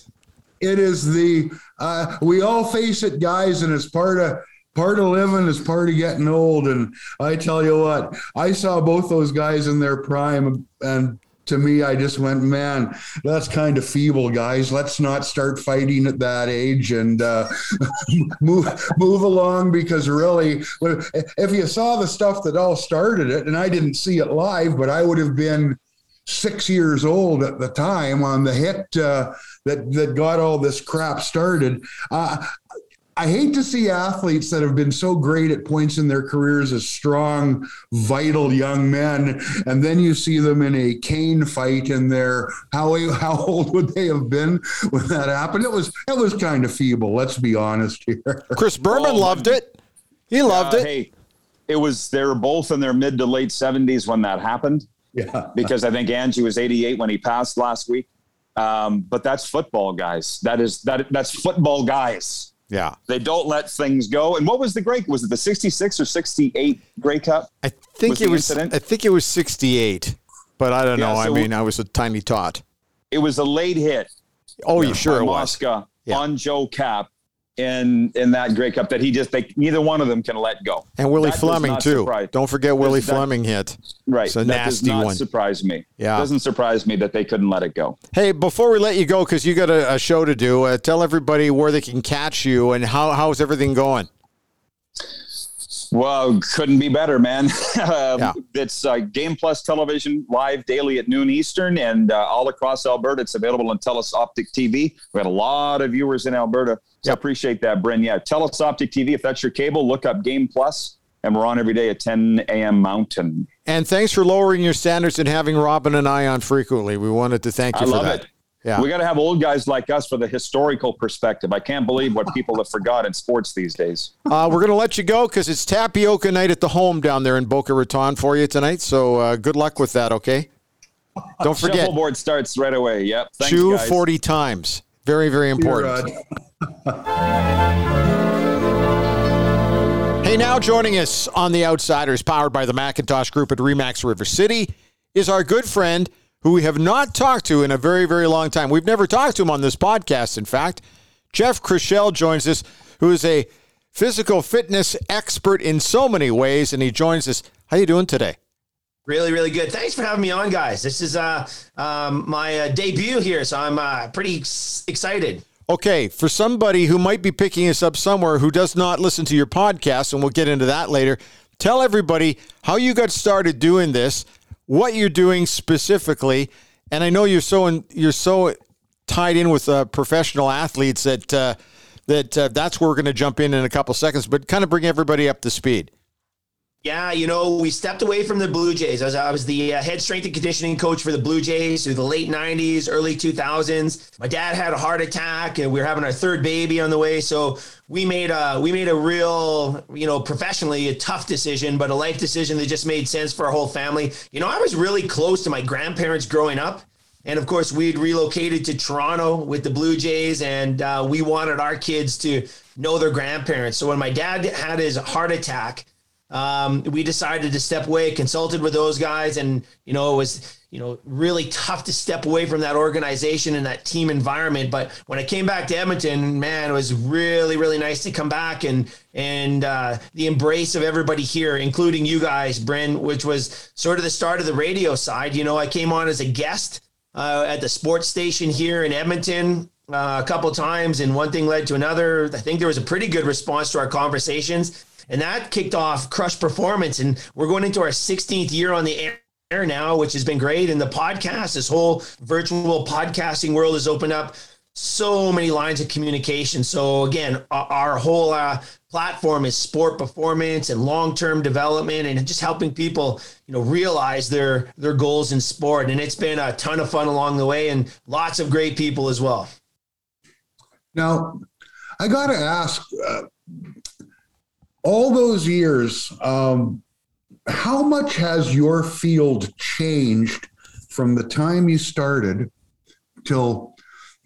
It is the uh, we all face it, guys, and it's part of part of living, it's part of getting old. And I tell you what, I saw both those guys in their prime, and to me, I just went, man, that's kind of feeble, guys. Let's not start fighting at that age and uh, move move along because really, if you saw the stuff that all started it, and I didn't see it live, but I would have been six years old at the time on the hit uh, that that got all this crap started. Uh, I hate to see athletes that have been so great at points in their careers as strong, vital young men, and then you see them in a cane fight, and they're how how old would they have been when that happened? It was it was kind of feeble. Let's be honest here. Chris Berman Oh, loved it. He loved Uh, it. Hey, it was they were both in their mid to late seventies when that happened. Yeah. because I think Angie was 88 when he passed last week. Um, but that's football, guys. That is that that's football, guys. Yeah, They don't let things go. And what was the Grey? Was it the 66 or 68 Grey Cup? I think Was it was. incident? I think it was sixty-eight, but I don't Yeah, know. I so- mean, I was a tiny tot. It was a late hit. Oh, you sure by it was? Mosca Yeah. on Joe Kapp in in that Grey Cup that he just they neither one of them can let go. And Willie That Fleming too. surprise- Don't forget Willie that- Fleming hit. Right. It's a that does nasty not one. surprise me. Yeah. It doesn't surprise me that they couldn't let it go. Hey, before we let you go, because you got a, a show to do, uh, tell everybody where they can catch you and how how's everything going. Well, couldn't be better, man. um, Yeah. It's uh, Game Plus Television live daily at noon Eastern and uh, all across Alberta. It's available on TELUS Optic TV. We had a lot of viewers in Alberta, so I Yep. appreciate that, Bryn. Yeah, TELUS Optic TV. If that's your cable, look up Game Plus, and we're on every day at 10 a.m. Mountain. And thanks for lowering your standards and having Robin and I on frequently. We wanted to thank you I for love that. it. Yeah. We got to have old guys like us for the historical perspective. I can't believe what people have forgot in sports these days. Uh, we're going to let you go because it's tapioca night at the home down there in Boca Raton for you tonight. So uh, good luck with that, okay? Don't forget, Shuffleboard starts right away. Yep. Thanks, chew guys. 40 times. Very, very important. Uh, hey, now joining us on The Outsiders, powered by the Macintosh Group at Remax River City, is our good friend who we have not talked to in a very, very long time. We've never talked to him on this podcast, in fact. Jeff Krushell joins us, who is a physical fitness expert in so many ways, and he joins us. How you doing today? Really, really good. Thanks for having me on, guys. This is uh, um, my uh, debut here, so I'm uh, pretty ex- excited. Okay, for somebody who might be picking us up somewhere who does not listen to your podcast, and we'll get into that later, tell everybody how you got started doing this, what you're doing specifically, and I know you're so in, you're so tied in with uh, professional athletes that uh, that uh, that's where we're going to jump in in a couple seconds, but kind of bring everybody up to speed. Yeah, you know, we stepped away from the Blue Jays. I was, I was the uh, head strength and conditioning coach for the Blue Jays through the late 90s, early 2000s. My dad had a heart attack and we were having our third baby on the way. So we made a, we made a real, you know, professionally a tough decision, but a life decision that just made sense for our whole family. You know, I was really close to my grandparents growing up. And of course, we'd relocated to Toronto with the Blue Jays, and uh, we wanted our kids to know their grandparents. So when my dad had his heart attack, um, we decided to step away, consulted with those guys, and you know it was you know really tough to step away from that organization and that team environment. But when I came back to Edmonton, man, it was really really nice to come back and and uh, the embrace of everybody here, including you guys, Bryn, which was sort of the start of the radio side. You know, I came on as a guest uh, at the sports station here in Edmonton. Uh, a couple times, and one thing led to another. I think there was a pretty good response to our conversations and that kicked off Krush Performance. And we're going into our 16th year on the air now, which has been great. And the podcast, this whole virtual podcasting world has opened up so many lines of communication. So again, our whole uh, platform is sport performance and long-term development and just helping people, you know, realize their their goals in sport. And it's been a ton of fun along the way and lots of great people as well. Now, I got to ask, uh, all those years, um, how much has your field changed from the time you started till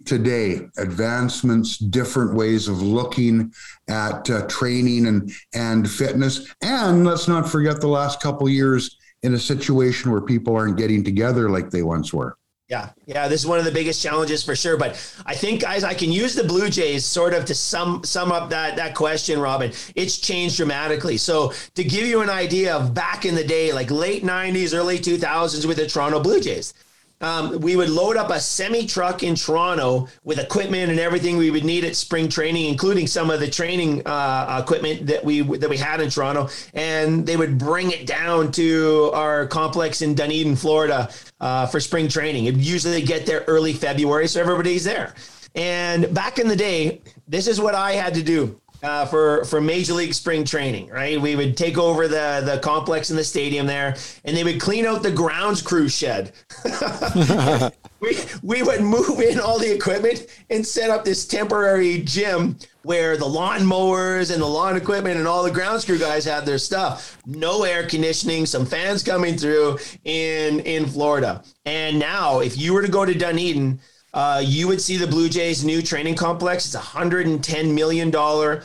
today? Advancements, different ways of looking at uh, training and and fitness, and let's not forget the last couple years in a situation where people aren't getting together like they once were. Yeah, yeah, this is one of the biggest challenges for sure. But I think, guys, I can use the Blue Jays sort of to sum sum up that that question, Robin. It's changed dramatically. So to give you an idea of back in the day, like late '90s, early 2000s, with the Toronto Blue Jays, um, we would load up a semi truck in Toronto with equipment and everything we would need at spring training, including some of the training uh, equipment that we that we had in Toronto, and they would bring it down to our complex in Dunedin, Florida, uh, for spring training. It usually get there early February, so everybody's there. And back in the day, this is what I had to do uh, for for Major League Spring Training. Right, we would take over the the complex in the stadium there, and they would clean out the grounds crew shed. we we would move in all the equipment and set up this temporary gym where the lawn mowers and the lawn equipment and all the grounds crew guys had their stuff. No air conditioning, some fans coming through in in Florida. And now, if you were to go to Dunedin uh, you would see the Blue Jays' new training complex. It's a $110 million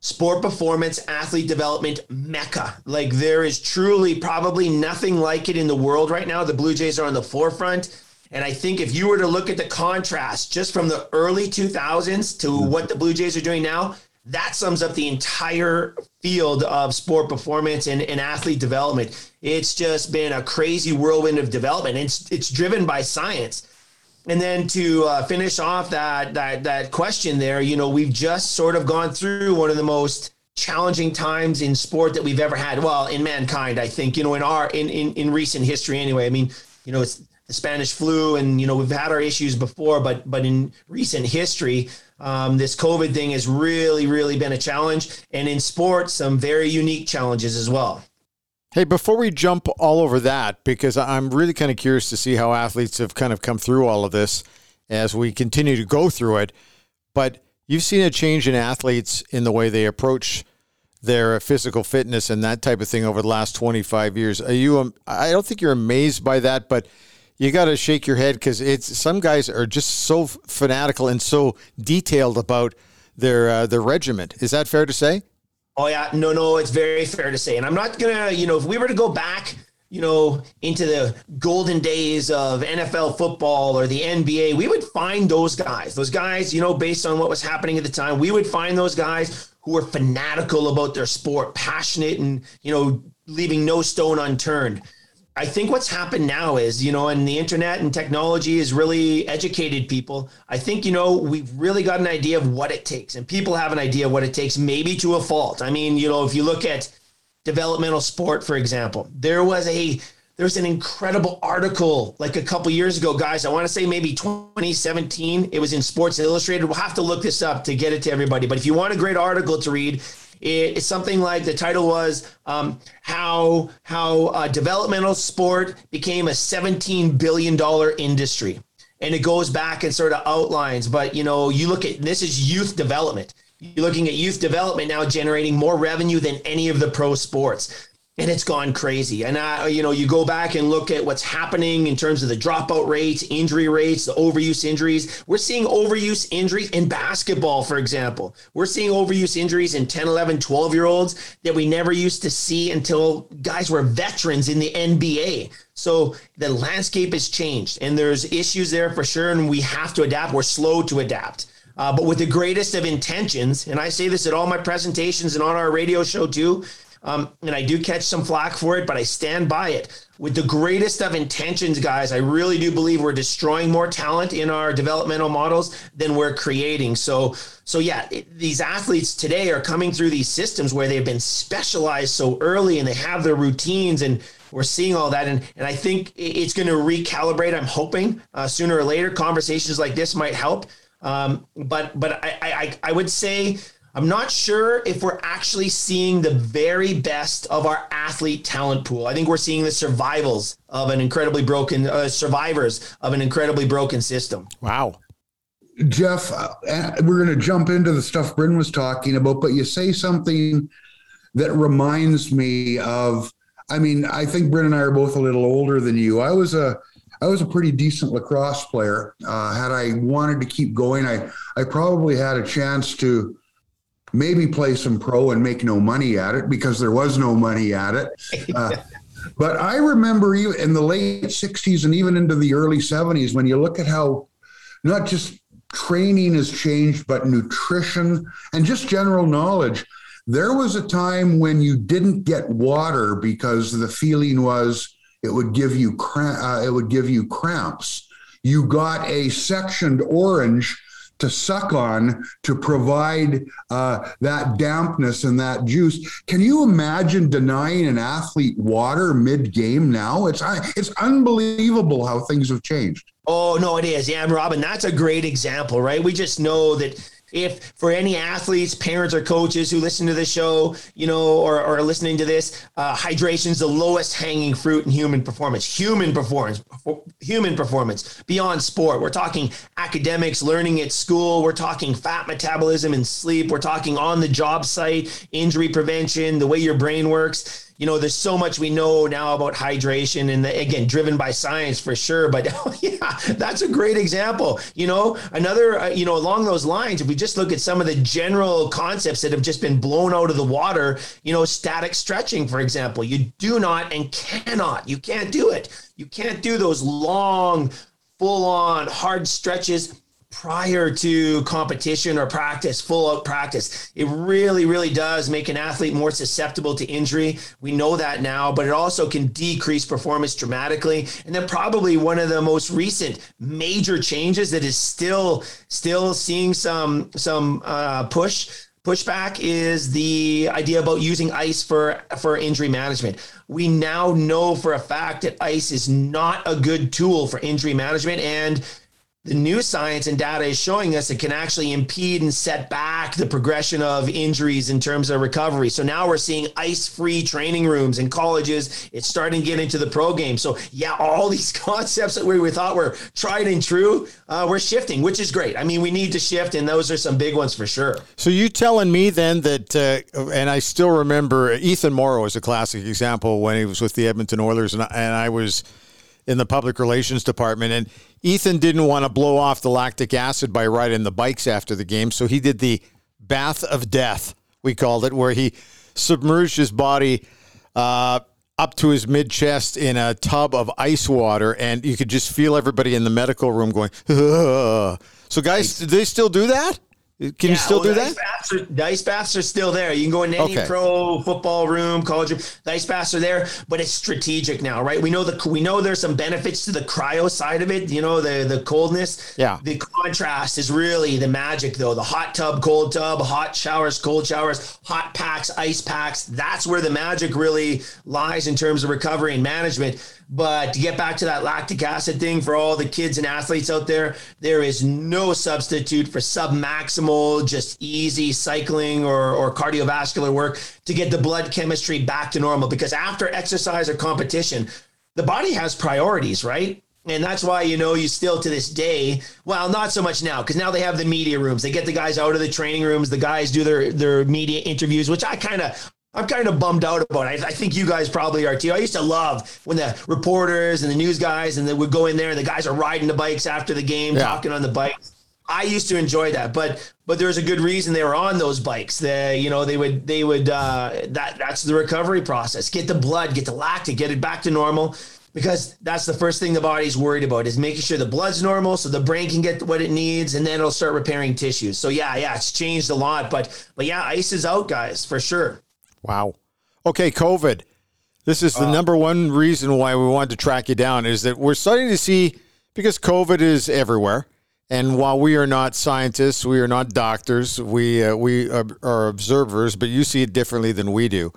sport performance athlete development mecca. Like there is truly probably nothing like it in the world right now. The Blue Jays are on the forefront. And I think if you were to look at the contrast just from the early 2000s to mm-hmm. what the Blue Jays are doing now, that sums up the entire field of sport performance and, and athlete development. It's just been a crazy whirlwind of development. It's, it's driven by science. And then to uh, finish off that that that question there, you know, we've just sort of gone through one of the most challenging times in sport that we've ever had. Well, in mankind, I think, you know, in our in in, in recent history anyway. I mean, you know, it's the Spanish flu, and you know, we've had our issues before, but but in recent history, um, this COVID thing has really, really been a challenge, and in sports, some very unique challenges as well. Hey, before we jump all over that, because I'm really kind of curious to see how athletes have kind of come through all of this as we continue to go through it. But you've seen a change in athletes in the way they approach their physical fitness and that type of thing over the last 25 years. Are you? I don't think you're amazed by that, but you got to shake your head because it's some guys are just so fanatical and so detailed about their uh, their regiment. Is that fair to say? Oh yeah, no, no, it's very fair to say, and I'm not gonna, you know, if we were to go back, you know, into the golden days of NFL football or the NBA, we would find those guys, those guys, you know, based on what was happening at the time, we would find those guys who were fanatical about their sport, passionate, and you know, leaving no stone unturned. I think what's happened now is, you know, and the internet and technology has really educated people. I think, you know, we've really got an idea of what it takes, and people have an idea of what it takes, maybe to a fault. I mean, you know, if you look at developmental sport, for example, there was a there's an incredible article like a couple years ago, guys. I want to say maybe 2017. It was in Sports Illustrated. We'll have to look this up to get it to everybody. But if you want a great article to read, it's something like the title was um, how how uh, developmental sport became a 17 billion dollar industry, and it goes back and sort of outlines. But you know, you look at this is youth development. You're looking at youth development now generating more revenue than any of the pro sports and it's gone crazy. And I, you know, you go back and look at what's happening in terms of the dropout rates, injury rates, the overuse injuries. We're seeing overuse injuries in basketball, for example. We're seeing overuse injuries in 10, 11, 12 year olds that we never used to see until guys were veterans in the NBA. So the landscape has changed and there's issues there for sure. And we have to adapt. We're slow to adapt. Uh, but with the greatest of intentions, and I say this at all my presentations and on our radio show too, um, and I do catch some flack for it, but I stand by it. With the greatest of intentions, guys, I really do believe we're destroying more talent in our developmental models than we're creating. So, so yeah, it, these athletes today are coming through these systems where they've been specialized so early and they have their routines and we're seeing all that and, and i think it's going to recalibrate i'm hoping uh, sooner or later conversations like this might help um, but but I, I i would say I'm not sure if we're actually seeing the very best of our athlete talent pool. I think we're seeing the survivals of an incredibly broken uh, survivors of an incredibly broken system. Wow. Jeff, uh, we're going to jump into the stuff Bryn was talking about, but you say something that reminds me of. I mean, I think Bryn and I are both a little older than you. I was a I was a pretty decent lacrosse player. Uh, had I wanted to keep going, I I probably had a chance to maybe play some pro and make no money at it because there was no money at it. Uh, but I remember in the late 60s and even into the early 70s, when you look at how not just training has changed, but nutrition and just general knowledge. There was a time when you didn't get water because the feeling was it would give you cramp, uh, it would give you cramps. You got a sectioned orange to suck on to provide uh, that dampness and that juice. Can you imagine denying an athlete water mid game now? It's it's unbelievable how things have changed. Oh no, it is. Yeah, Robin, that's a great example, right? We just know that if for any athletes, parents, or coaches who listen to the show, you know, or, or listening to this, uh, hydration is the lowest hanging fruit in human performance. Human performance, human performance beyond sport. We're talking academics, learning at school. We're talking fat metabolism and sleep. We're talking on the job site, injury prevention, the way your brain works you know, there's so much we know now about hydration and the, again, driven by science for sure. But yeah, that's a great example. You know, another, uh, you know, along those lines, if we just look at some of the general concepts that have just been blown out of the water, you know, static stretching, for example, you do not and cannot, you can't do it. You can't do those long, full on hard stretches prior to competition or practice, full out practice. It really, really does make an athlete more susceptible to injury. We know that now, but it also can decrease performance dramatically. And then probably one of the most recent major changes that is still still seeing some some uh, push pushback is the idea about using ice for for injury management. We now know for a fact that ice is not a good tool for injury management and the new science and data is showing us it can actually impede and set back the progression of injuries in terms of recovery. So now we're seeing ice free training rooms in colleges. It's starting to get into the pro game. So, yeah, all these concepts that we, we thought were tried and true, uh, we're shifting, which is great. I mean, we need to shift, and those are some big ones for sure. So, you telling me then that, uh, and I still remember Ethan Moreau is a classic example when he was with the Edmonton Oilers, and I, and I was in the public relations department. And Ethan didn't want to blow off the lactic acid by riding the bikes after the game. So he did the bath of death, we called it, where he submerged his body uh, up to his mid chest in a tub of ice water. And you could just feel everybody in the medical room going, Ugh. so guys, do they still do that? Can yeah, you still well, do that? Baths are, the ice baths are still there. You can go in any okay. pro football room, college room. The ice baths are there, but it's strategic now, right? We know the we know there's some benefits to the cryo side of it. You know the the coldness. Yeah. The contrast is really the magic, though. The hot tub, cold tub, hot showers, cold showers, hot packs, ice packs. That's where the magic really lies in terms of recovery and management But to get back to that lactic acid thing for all the kids and athletes out there, there is no substitute for submaximal, just easy cycling or, or cardiovascular work to get the blood chemistry back to normal. Because after exercise or competition, the body has priorities, right? And that's why, you know, you still to this day, well, not so much now, because now they have the media rooms. They get the guys out of the training rooms. The guys do their, their media interviews, which I kind of, I'm kind of bummed out about. I, I, think you guys probably are too. I used to love when the reporters and the news guys and they would go in there and the guys are riding the bikes after the game, yeah. talking on the bikes. I used to enjoy that, but but there's a good reason they were on those bikes. They you know they would they would uh, that that's the recovery process. Get the blood, get the lactate, get it back to normal because that's the first thing the body's worried about is making sure the blood's normal so the brain can get what it needs and then it'll start repairing tissues. So yeah, yeah, it's changed a lot, but but yeah, ice is out, guys, for sure. Wow. Okay, COVID. This is the uh, number one reason why we wanted to track you down is that we're starting to see because COVID is everywhere. And while we are not scientists, we are not doctors, we uh, we are, are observers, but you see it differently than we do.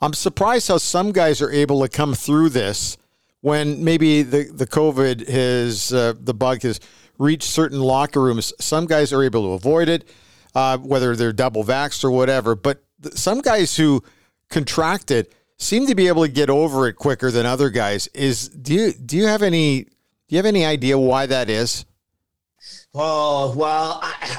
I'm surprised how some guys are able to come through this when maybe the, the COVID has, uh, the bug has reached certain locker rooms. Some guys are able to avoid it, uh, whether they're double vaxxed or whatever. But some guys who contract it seem to be able to get over it quicker than other guys. Is do you do you have any do you have any idea why that is? Oh well, I,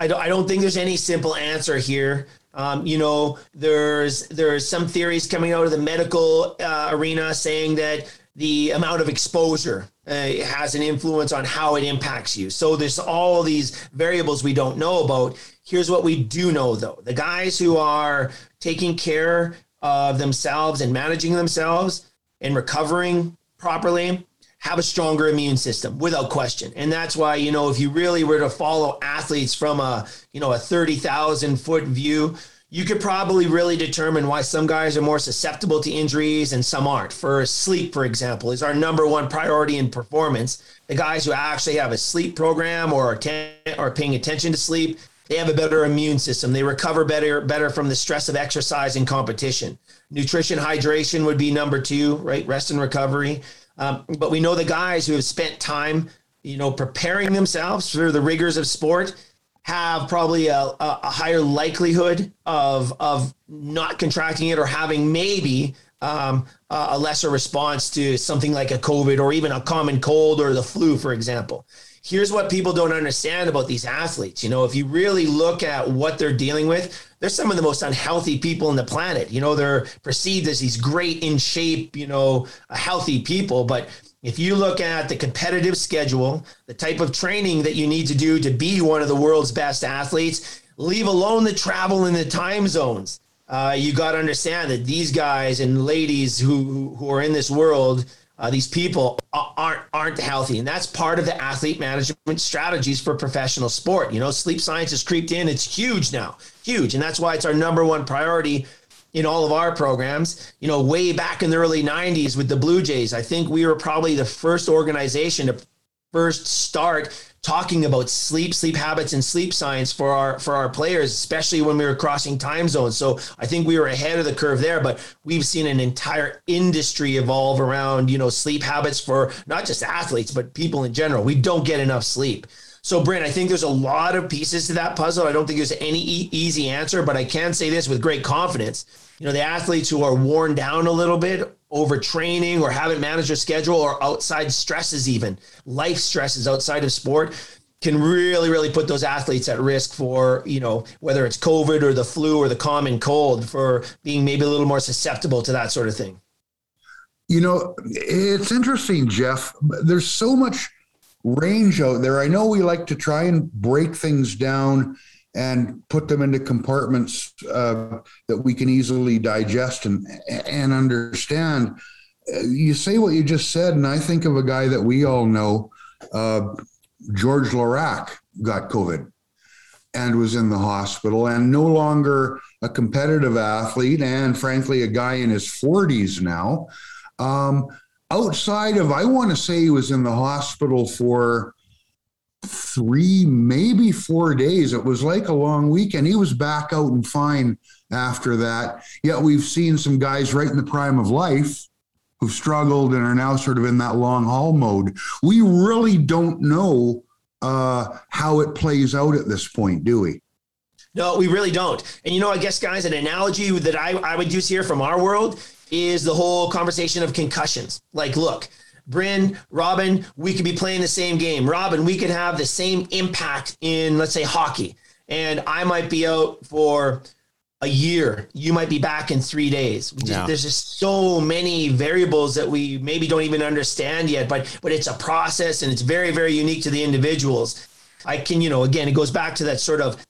I don't I don't think there's any simple answer here. Um, you know, there's there's some theories coming out of the medical uh, arena saying that the amount of exposure uh, has an influence on how it impacts you. So there's all these variables we don't know about. Here's what we do know though: the guys who are taking care of themselves and managing themselves and recovering properly have a stronger immune system without question. And that's why, you know, if you really were to follow athletes from a, you know, a 30,000 foot view, you could probably really determine why some guys are more susceptible to injuries and some aren't. For sleep, for example, is our number one priority in performance. The guys who actually have a sleep program or are, paying attention to sleep, they have a better immune system. They recover better better from the stress of exercise and competition. Nutrition, hydration would be number two, right? Rest and recovery. Um, but we know the guys who have spent time, you know, preparing themselves for the rigors of sport have probably a, a higher likelihood of of not contracting it or having maybe um, a lesser response to something like a COVID or even a common cold or the flu, for example. Here's what people don't understand about these athletes. You know, if you really look at what they're dealing with, they're some of the most unhealthy people on the planet. You know, they're perceived as these great in shape, you know, healthy people. But if you look at the competitive schedule, the type of training that you need to do to be one of the world's best athletes, leave alone the travel and the time zones. Uh, you got to understand that these guys and ladies who who are in this world uh, these people aren't aren't healthy, and that's part of the athlete management strategies for professional sport. You know, sleep science has creeped in; it's huge now, huge, and that's why it's our number one priority in all of our programs. You know, way back in the early '90s with the Blue Jays, I think we were probably the first organization to first start talking about sleep, sleep habits, and sleep science for our for our players, especially when we were crossing time zones. So I think we were ahead of the curve there. But we've seen an entire industry evolve around you know sleep habits for not just athletes but people in general. We don't get enough sleep. So, Brent, I think there's a lot of pieces to that puzzle. I don't think there's any e- easy answer, but I can say this with great confidence. You know, the athletes who are worn down a little bit overtraining or haven't managed their schedule or outside stresses, even life stresses outside of sport, can really, really put those athletes at risk for, you know, whether it's COVID or the flu or the common cold, for being maybe a little more susceptible to that sort of thing. You know, it's interesting, Jeff. There's so much range out there. I know we like to try and break things down and put them into compartments uh, that we can easily digest and and understand. You say what you just said, and I think of a guy that we all know, uh, George Laraque, got COVID and was in the hospital and no longer a competitive athlete and frankly a guy in his 40s now um, outside of i want to say he was in the hospital for three, maybe four days. It was like a long weekend. He was back out and fine after that. Yet we've seen some guys right in the prime of life who've struggled and are now sort of in that long haul mode. We really don't know uh, how it plays out at this point, do we? No, we really don't. And you know, I guess, guys, an analogy that I, I would use here from our world is the whole conversation of concussions. Like, look, Bryn, Robin, we could be playing the same game. Robin, we could have the same impact in, let's say, hockey. And I might be out for a year. You might be back in three days. Just, yeah. There's just so many variables that we maybe don't even understand yet, but but it's a process and it's very, very unique to the individuals. I can, you know, again, it goes back to that sort of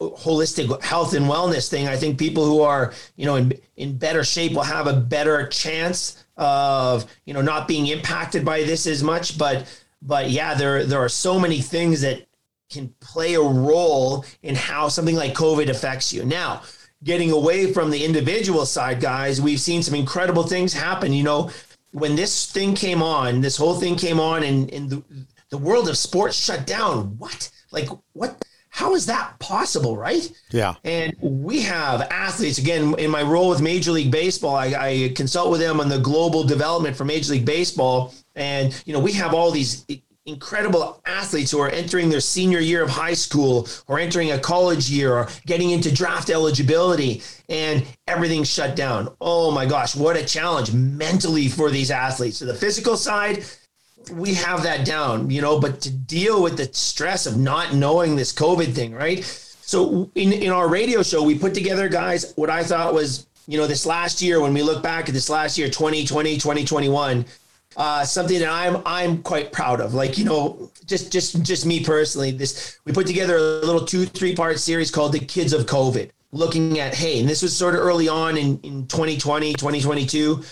holistic health and wellness thing. I think people who are, you know, in in better shape will have a better chance of, you know, not being impacted by this as much. But but yeah, there there are so many things that can play a role in how something like COVID affects you. Now, getting away from the individual side, guys, we've seen some incredible things happen. You know, when this thing came on, this whole thing came on, and, and the, the world of sports shut down. What? Like, what? How is that possible, right? Yeah. And we have athletes, again, in my role with Major League Baseball, I, I consult with them on the global development for Major League Baseball. And, you know, we have all these incredible athletes who are entering their senior year of high school or entering a college year or getting into draft eligibility and everything's shut down. Oh my gosh, what a challenge mentally for these athletes. So the physical side, we have that down, you know, but to deal with the stress of not knowing this COVID thing, right? So in, in our radio show, we put together, guys, what I thought was, you know, this last year, when we look back at this last year, 2020, 2021, uh, something that I'm I'm quite proud of. Like you know, just just just me personally. This we put together a little two three part series called "The Kids of COVID," looking at hey, and this was sort of early on in in 2020, 2022,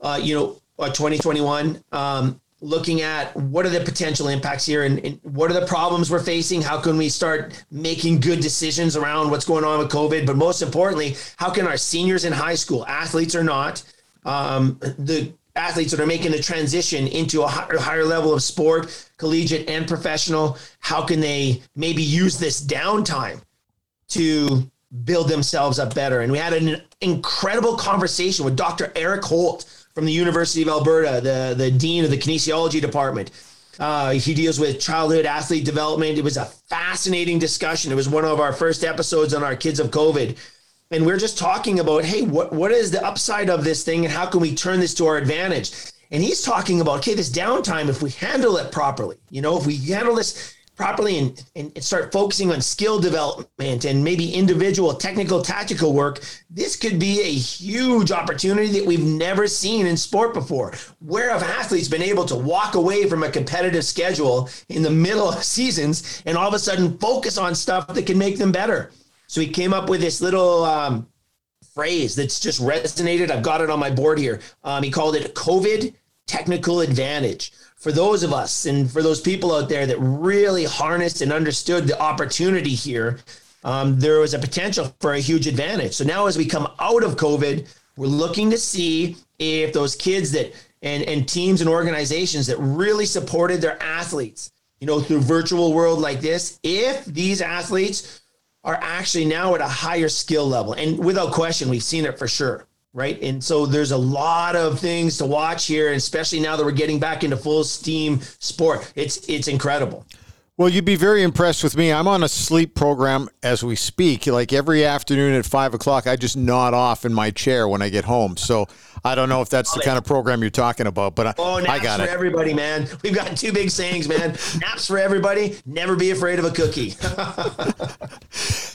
uh, you know, uh, 2021. Um, looking at what are the potential impacts here and, and, what are the problems we're facing how can we start making good decisions around what's going on with covid but most importantly how can our seniors in high school athletes or not um, the athletes that are making the transition into a higher, higher level of sport, collegiate and professional, how can they maybe use this downtime to build themselves up better? And we had an incredible conversation with Dr. Eric Holt from the University of Alberta, the, the dean of the kinesiology department. Uh, he deals with childhood athlete development. It was a fascinating discussion. It was one of our first episodes on our Kids of COVID and we're just talking about hey what what is the upside of this thing and how can we turn this to our advantage and he's talking about okay this downtime if we handle it properly you know if we handle this properly and, and start focusing on skill development and maybe individual technical tactical work this could be a huge opportunity that we've never seen in sport before where have athletes been able to walk away from a competitive schedule in the middle of seasons and all of a sudden focus on stuff that can make them better so he came up with this little um, phrase that's just resonated. I've got it on my board here. Um, he called it COVID technical advantage. For those of us and for those people out there that really harnessed and understood the opportunity here, um, there was a potential for a huge advantage. So now, as we come out of COVID, we're looking to see if those kids that and, and teams and organizations that really supported their athletes, you know, through virtual world like this, if these athletes are actually now at a higher skill level. And without question, we've seen it for sure. Right. And so there's a lot of things to watch here, especially now that we're getting back into full steam sport. It's it's incredible. Well, you'd be very impressed with me. I'm on a sleep program as we speak. Like every afternoon at five o'clock, I just nod off in my chair when I get home. So I don't know if that's the kind of program you're talking about, but I, oh, I got for it. everybody, man. We've got two big sayings, man. naps for everybody. Never be afraid of a cookie.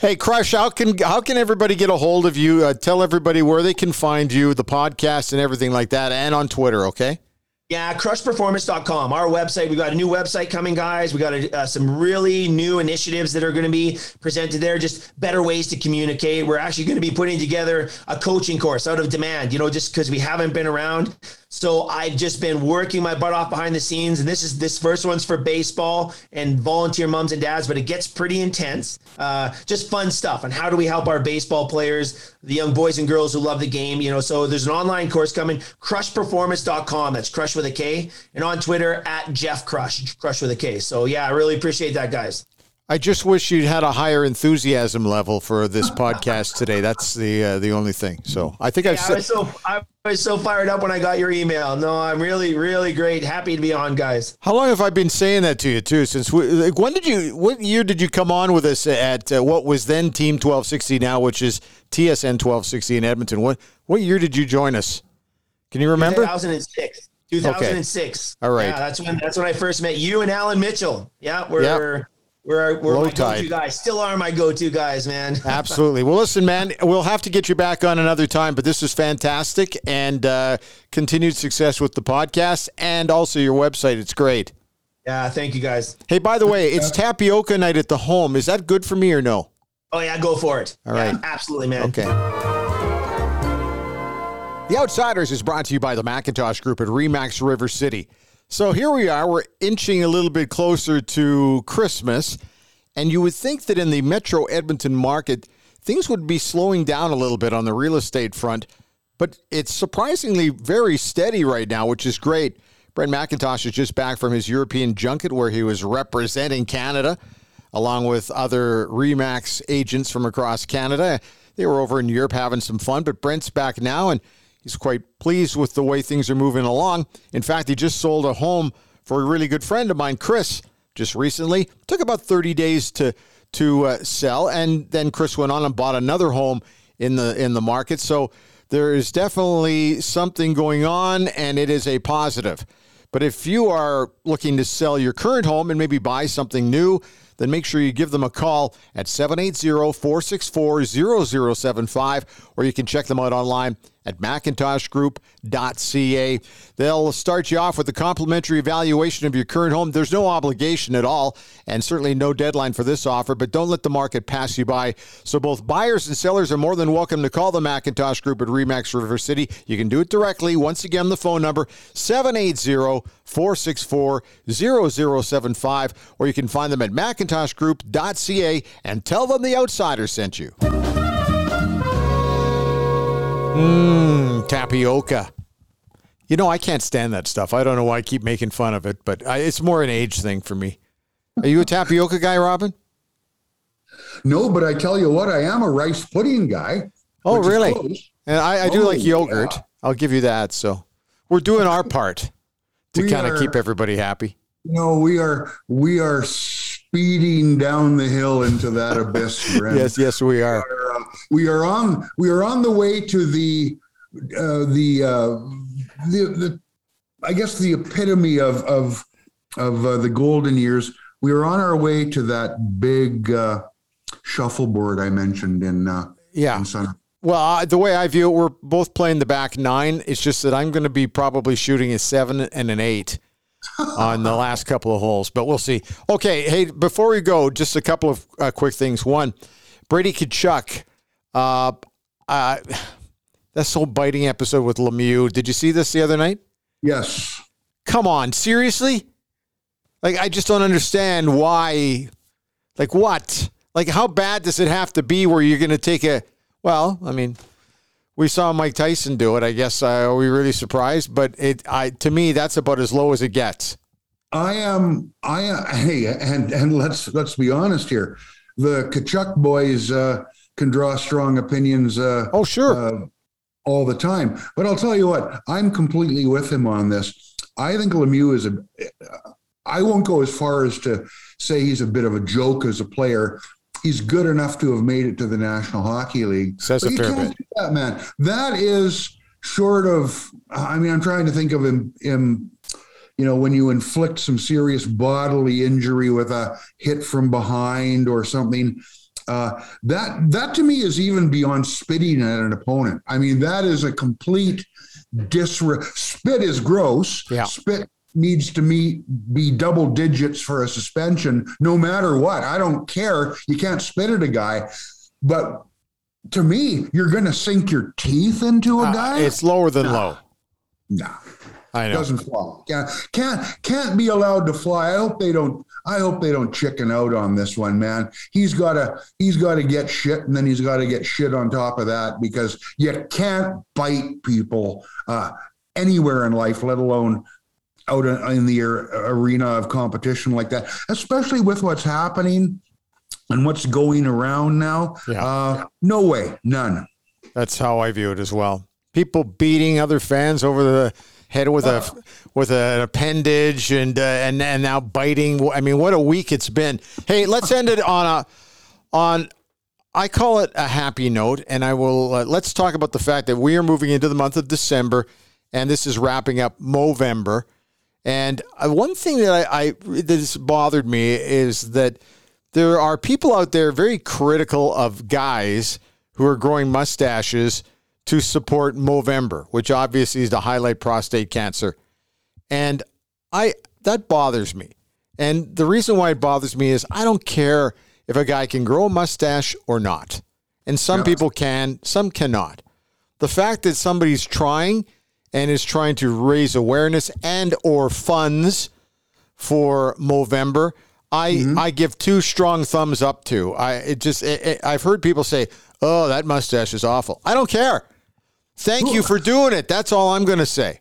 hey, Crush, how can how can everybody get a hold of you? Uh, tell everybody where they can find you, the podcast, and everything like that, and on Twitter. Okay. Yeah, krushperformance.com, our website. We got a new website coming, guys. We got a, uh, some really new initiatives that are going to be presented there, just better ways to communicate. We're actually going to be putting together a coaching course out of demand, you know, just because we haven't been around. So I've just been working my butt off behind the scenes, and this is this first one's for baseball and volunteer moms and dads, but it gets pretty intense. Uh, just fun stuff. And how do we help our baseball players, the young boys and girls who love the game? You know, so there's an online course coming, krushperformance.com. That's crush with a K, and on Twitter at Jeff Krush, Crush with a K. So yeah, I really appreciate that, guys. I just wish you'd had a higher enthusiasm level for this podcast today. That's the uh, the only thing. So I think I've Yeah, I was so I was so fired up when I got your email. No, I'm really really great. Happy to be on, guys. How long have I been saying that to you too? Since we, like, when did you? What year did you come on with us at uh, what was then Team twelve sixty now, which is TSN twelve sixty in Edmonton? What what year did you join us? Can you remember? 2006. 2006. All right. Yeah, that's when that's when I first met you and Alan Mitchell. Yeah, we're Yeah. We're we're Low my tide. go-to guys. Still are my go-to guys, man. Absolutely. Well, listen, man, we'll have to get you back on another time, but this was fantastic and uh, continued success with the podcast and also your website. It's great. yeah, thank you guys. Hey, by the way, it's tapioca night at the home. Is that good for me or no? Oh yeah, go for it. All Yeah, right. absolutely, man. Okay. The Outsiders is brought to you by the Macintosh Group at Remax River City. So here we are. We're inching a little bit closer to Christmas. And you would think that in the Metro Edmonton market, things would be slowing down a little bit on the real estate front. But it's surprisingly very steady right now, which is great. Brent Macintosh is just back from his European junket where he was representing Canada along with other Remax agents from across Canada. They were over in Europe having some fun, but Brent's back now and he's quite pleased with the way things are moving along. In fact, he just sold a home for a really good friend of mine, Chris, just recently. Took about 30 days to to uh, sell and then Chris went on and bought another home in the in the market. So there is definitely something going on and it is a positive. But if you are looking to sell your current home and maybe buy something new, then make sure you give them a call at 780-464-0075 or you can check them out online at macintoshgroup.ca. They'll start you off with a complimentary evaluation of your current home. There's no obligation at all and certainly no deadline for this offer, but don't let the market pass you by. So both buyers and sellers are more than welcome to call the Macintosh Group at Remax River City. You can do it directly. Once again, the phone number 780-464-0075 or you can find them at macintoshgroup.ca and tell them the outsider sent you. Mmm, tapioca. You know, I can't stand that stuff. I don't know why I keep making fun of it, but I, it's more an age thing for me. Are you a tapioca guy, Robin? No, but I tell you what, I am a rice pudding guy. Oh, really? And I, I do Oh, like yogurt. yeah. I'll give you that. So we're doing our part to kind of keep everybody happy. No, we are we are speeding down the hill into that abyss. Brent. Yes, yes, we are. are, uh, we are on we are on the way to the uh, the, uh, the the I guess the epitome of of of uh, the golden years. We are on our way to that big uh, shuffleboard I mentioned in uh, Yeah. in Sun. Well, the way I view it, we're both playing the back nine. It's just that I'm going to be probably shooting a seven and an eight on the last couple of holes, but we'll see. Okay, hey, before we go, just a couple of uh, quick things. One, Brady Tkachuk, uh, uh, that whole biting episode with Lemieux. Did you see this the other night? Yes. Come on, seriously? Like, I just don't understand why. Like, what? Like, how bad does it have to be where you're going to take a. Well, I mean, we saw Mike Tyson do it. I guess uh, are we really surprised? But it, I to me, that's about as low as it gets. I am. I am. Hey, and and let's let's be honest here. The Tkachuk boys uh, can draw strong opinions. Uh, Oh, sure. uh, all the time. But I'll tell you what, I'm completely with him on this. I think Lemieux is a. I won't go as far as to say he's a bit of a joke as a player. He's good enough to have made it to the National Hockey League. Says But a you can't do that, man. That is short of. I mean, I'm trying to think of him. him you know, when you inflict some serious bodily injury with a hit from behind or something, uh, that that to me is even beyond spitting at an opponent. I mean, that is a complete disre. Spit is gross. Yeah. Spit needs to meet be double digits for a suspension, no matter what. I don't care. You can't spit at a guy, but to me, you're going to sink your teeth into a Uh, guy. it's lower than low. no I know. doesn't fly. Can't, can't can't be allowed to fly. I hope they don't. I hope they don't chicken out on this one, man. He's got to he's got to get shit, and then he's got to get shit on top of that because you can't bite people uh, anywhere in life, let alone out in the arena of competition like that. Especially with what's happening and what's going around now, Yeah. uh, no way, none. That's how I view it as well. People beating other fans over the head with a with an appendage and uh, and and now biting. I mean, what a week it's been. Hey, let's end it on a on. I call it a happy note, and I will. Uh, let's talk about the fact that we are moving into the month of December, and this is wrapping up Movember. And uh, one thing that I, I that has bothered me is that there are people out there very critical of guys who are growing mustaches to support Movember, which obviously is to highlight prostate cancer. And I that bothers me. And the reason why it bothers me is I don't care if a guy can grow a mustache or not. And some people can, some cannot. The fact that somebody's trying and is trying to raise awareness and or funds for Movember, I I give two strong thumbs up to. I it just it, it- I've heard people say, "Oh, that mustache is awful." I don't care. Thank you for doing it. That's all I'm going to say.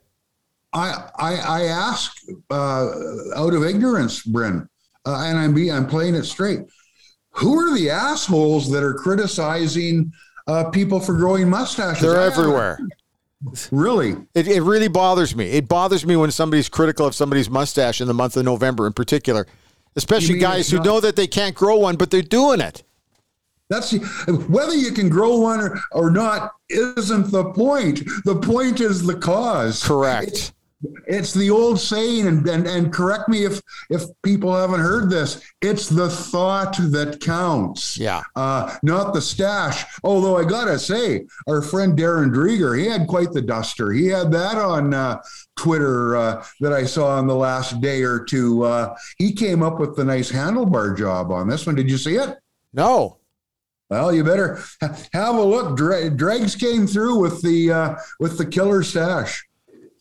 I I, I ask uh, out of ignorance, Bryn, uh, and I'm be I'm playing it straight. Who are the assholes that are criticizing uh, people for growing mustaches? They're everywhere. Really? It, it really bothers me. It bothers me when somebody's critical of somebody's mustache in the month of November in particular, especially guys who know that they can't grow one, but they're doing it. That's whether you can grow one or, or not isn't the point. The point is the cause. Correct. It's the old saying, and, and and correct me if if people haven't heard this. It's the thought that counts. Yeah. Uh, not the stash. Although I gotta say, our friend Darren Dreger, he had quite the duster. He had that on uh, Twitter uh, that I saw in the last day or two. Uh, he came up with the nice handlebar job on this one. Did you see it? No. Well, you better have a look. Dre- Dregs came through with the uh, with the killer stash.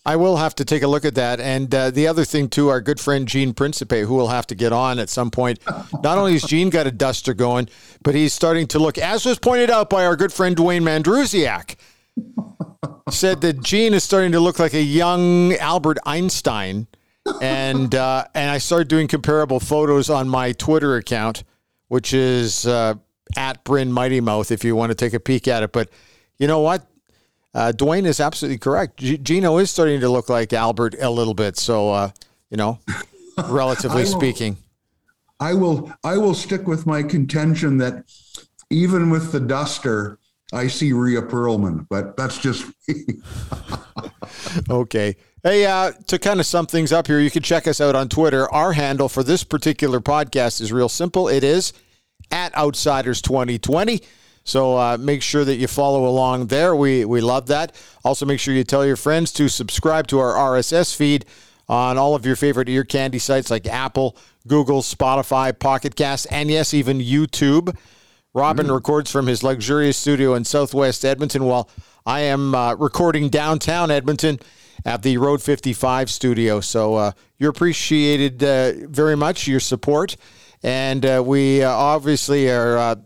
I will have to take a look at that. And uh, the other thing, too, our good friend Gene Principe, who will have to get on at some point. Not only has Gene got a duster going, but he's starting to look, as was pointed out by our good friend Dwayne Mandrusiak, said that Gene is starting to look like a young Albert Einstein. And uh, and I started doing comparable photos on my Twitter account, which is uh, at Bryn Mighty Mouth, if you want to take a peek at it. But you know what? Uh, Dwayne is absolutely correct. G- Gino is starting to look like Albert a little bit. So, uh, you know, relatively I will- speaking. I will I will stick with my contention that even with the duster, I see Rhea Perlman, but that's just me. Okay. Hey, uh, to kind of sum things up here, you can check us out on Twitter. Our handle for this particular podcast is real simple. It is at Outsiders 2020. So uh, make sure that you follow along there. We we love that. Also, make sure you tell your friends to subscribe to our RSS feed on all of your favorite ear candy sites like Apple, Google, Spotify, Pocket Cast, and yes, even YouTube. Robin records from his luxurious studio in Southwest Edmonton, while I am uh, recording downtown Edmonton at the Road 55 studio. So uh, you're appreciated uh, very much, your support. And uh, we uh, obviously are, uh,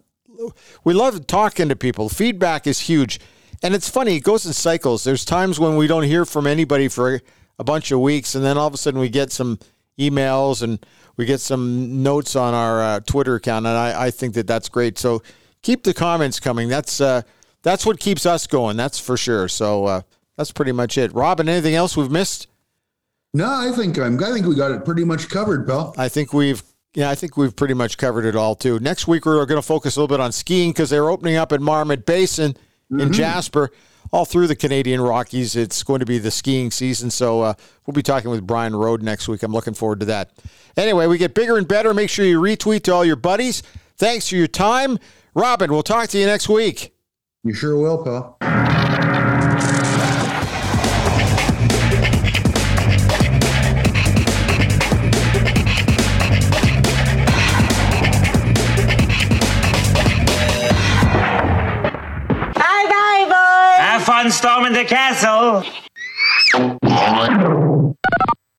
we love talking to people. Feedback is huge. And it's funny, it goes in cycles. There's times when we don't hear from anybody for a bunch of weeks, and then all of a sudden we get some emails and we get some notes on our uh, Twitter account, and I, I think that that's great. So keep the comments coming. That's uh, that's what keeps us going. That's for sure. So uh, that's pretty much it. Robin, anything else we've missed? no. I think I'm. I think we got it pretty much covered, pal. I think we've yeah, I think we've pretty much covered it all too. Next week we're going to focus a little bit on skiing because they're opening up at Marmot Basin in Jasper, all through the Canadian Rockies. It's going to be the skiing season, so uh, we'll be talking with Brian Road next week. I'm looking forward to that. Anyway, we get bigger and better. Make sure you retweet to all your buddies. Thanks for your time, Robin. We'll talk to you next week. You sure will, pal. the castle.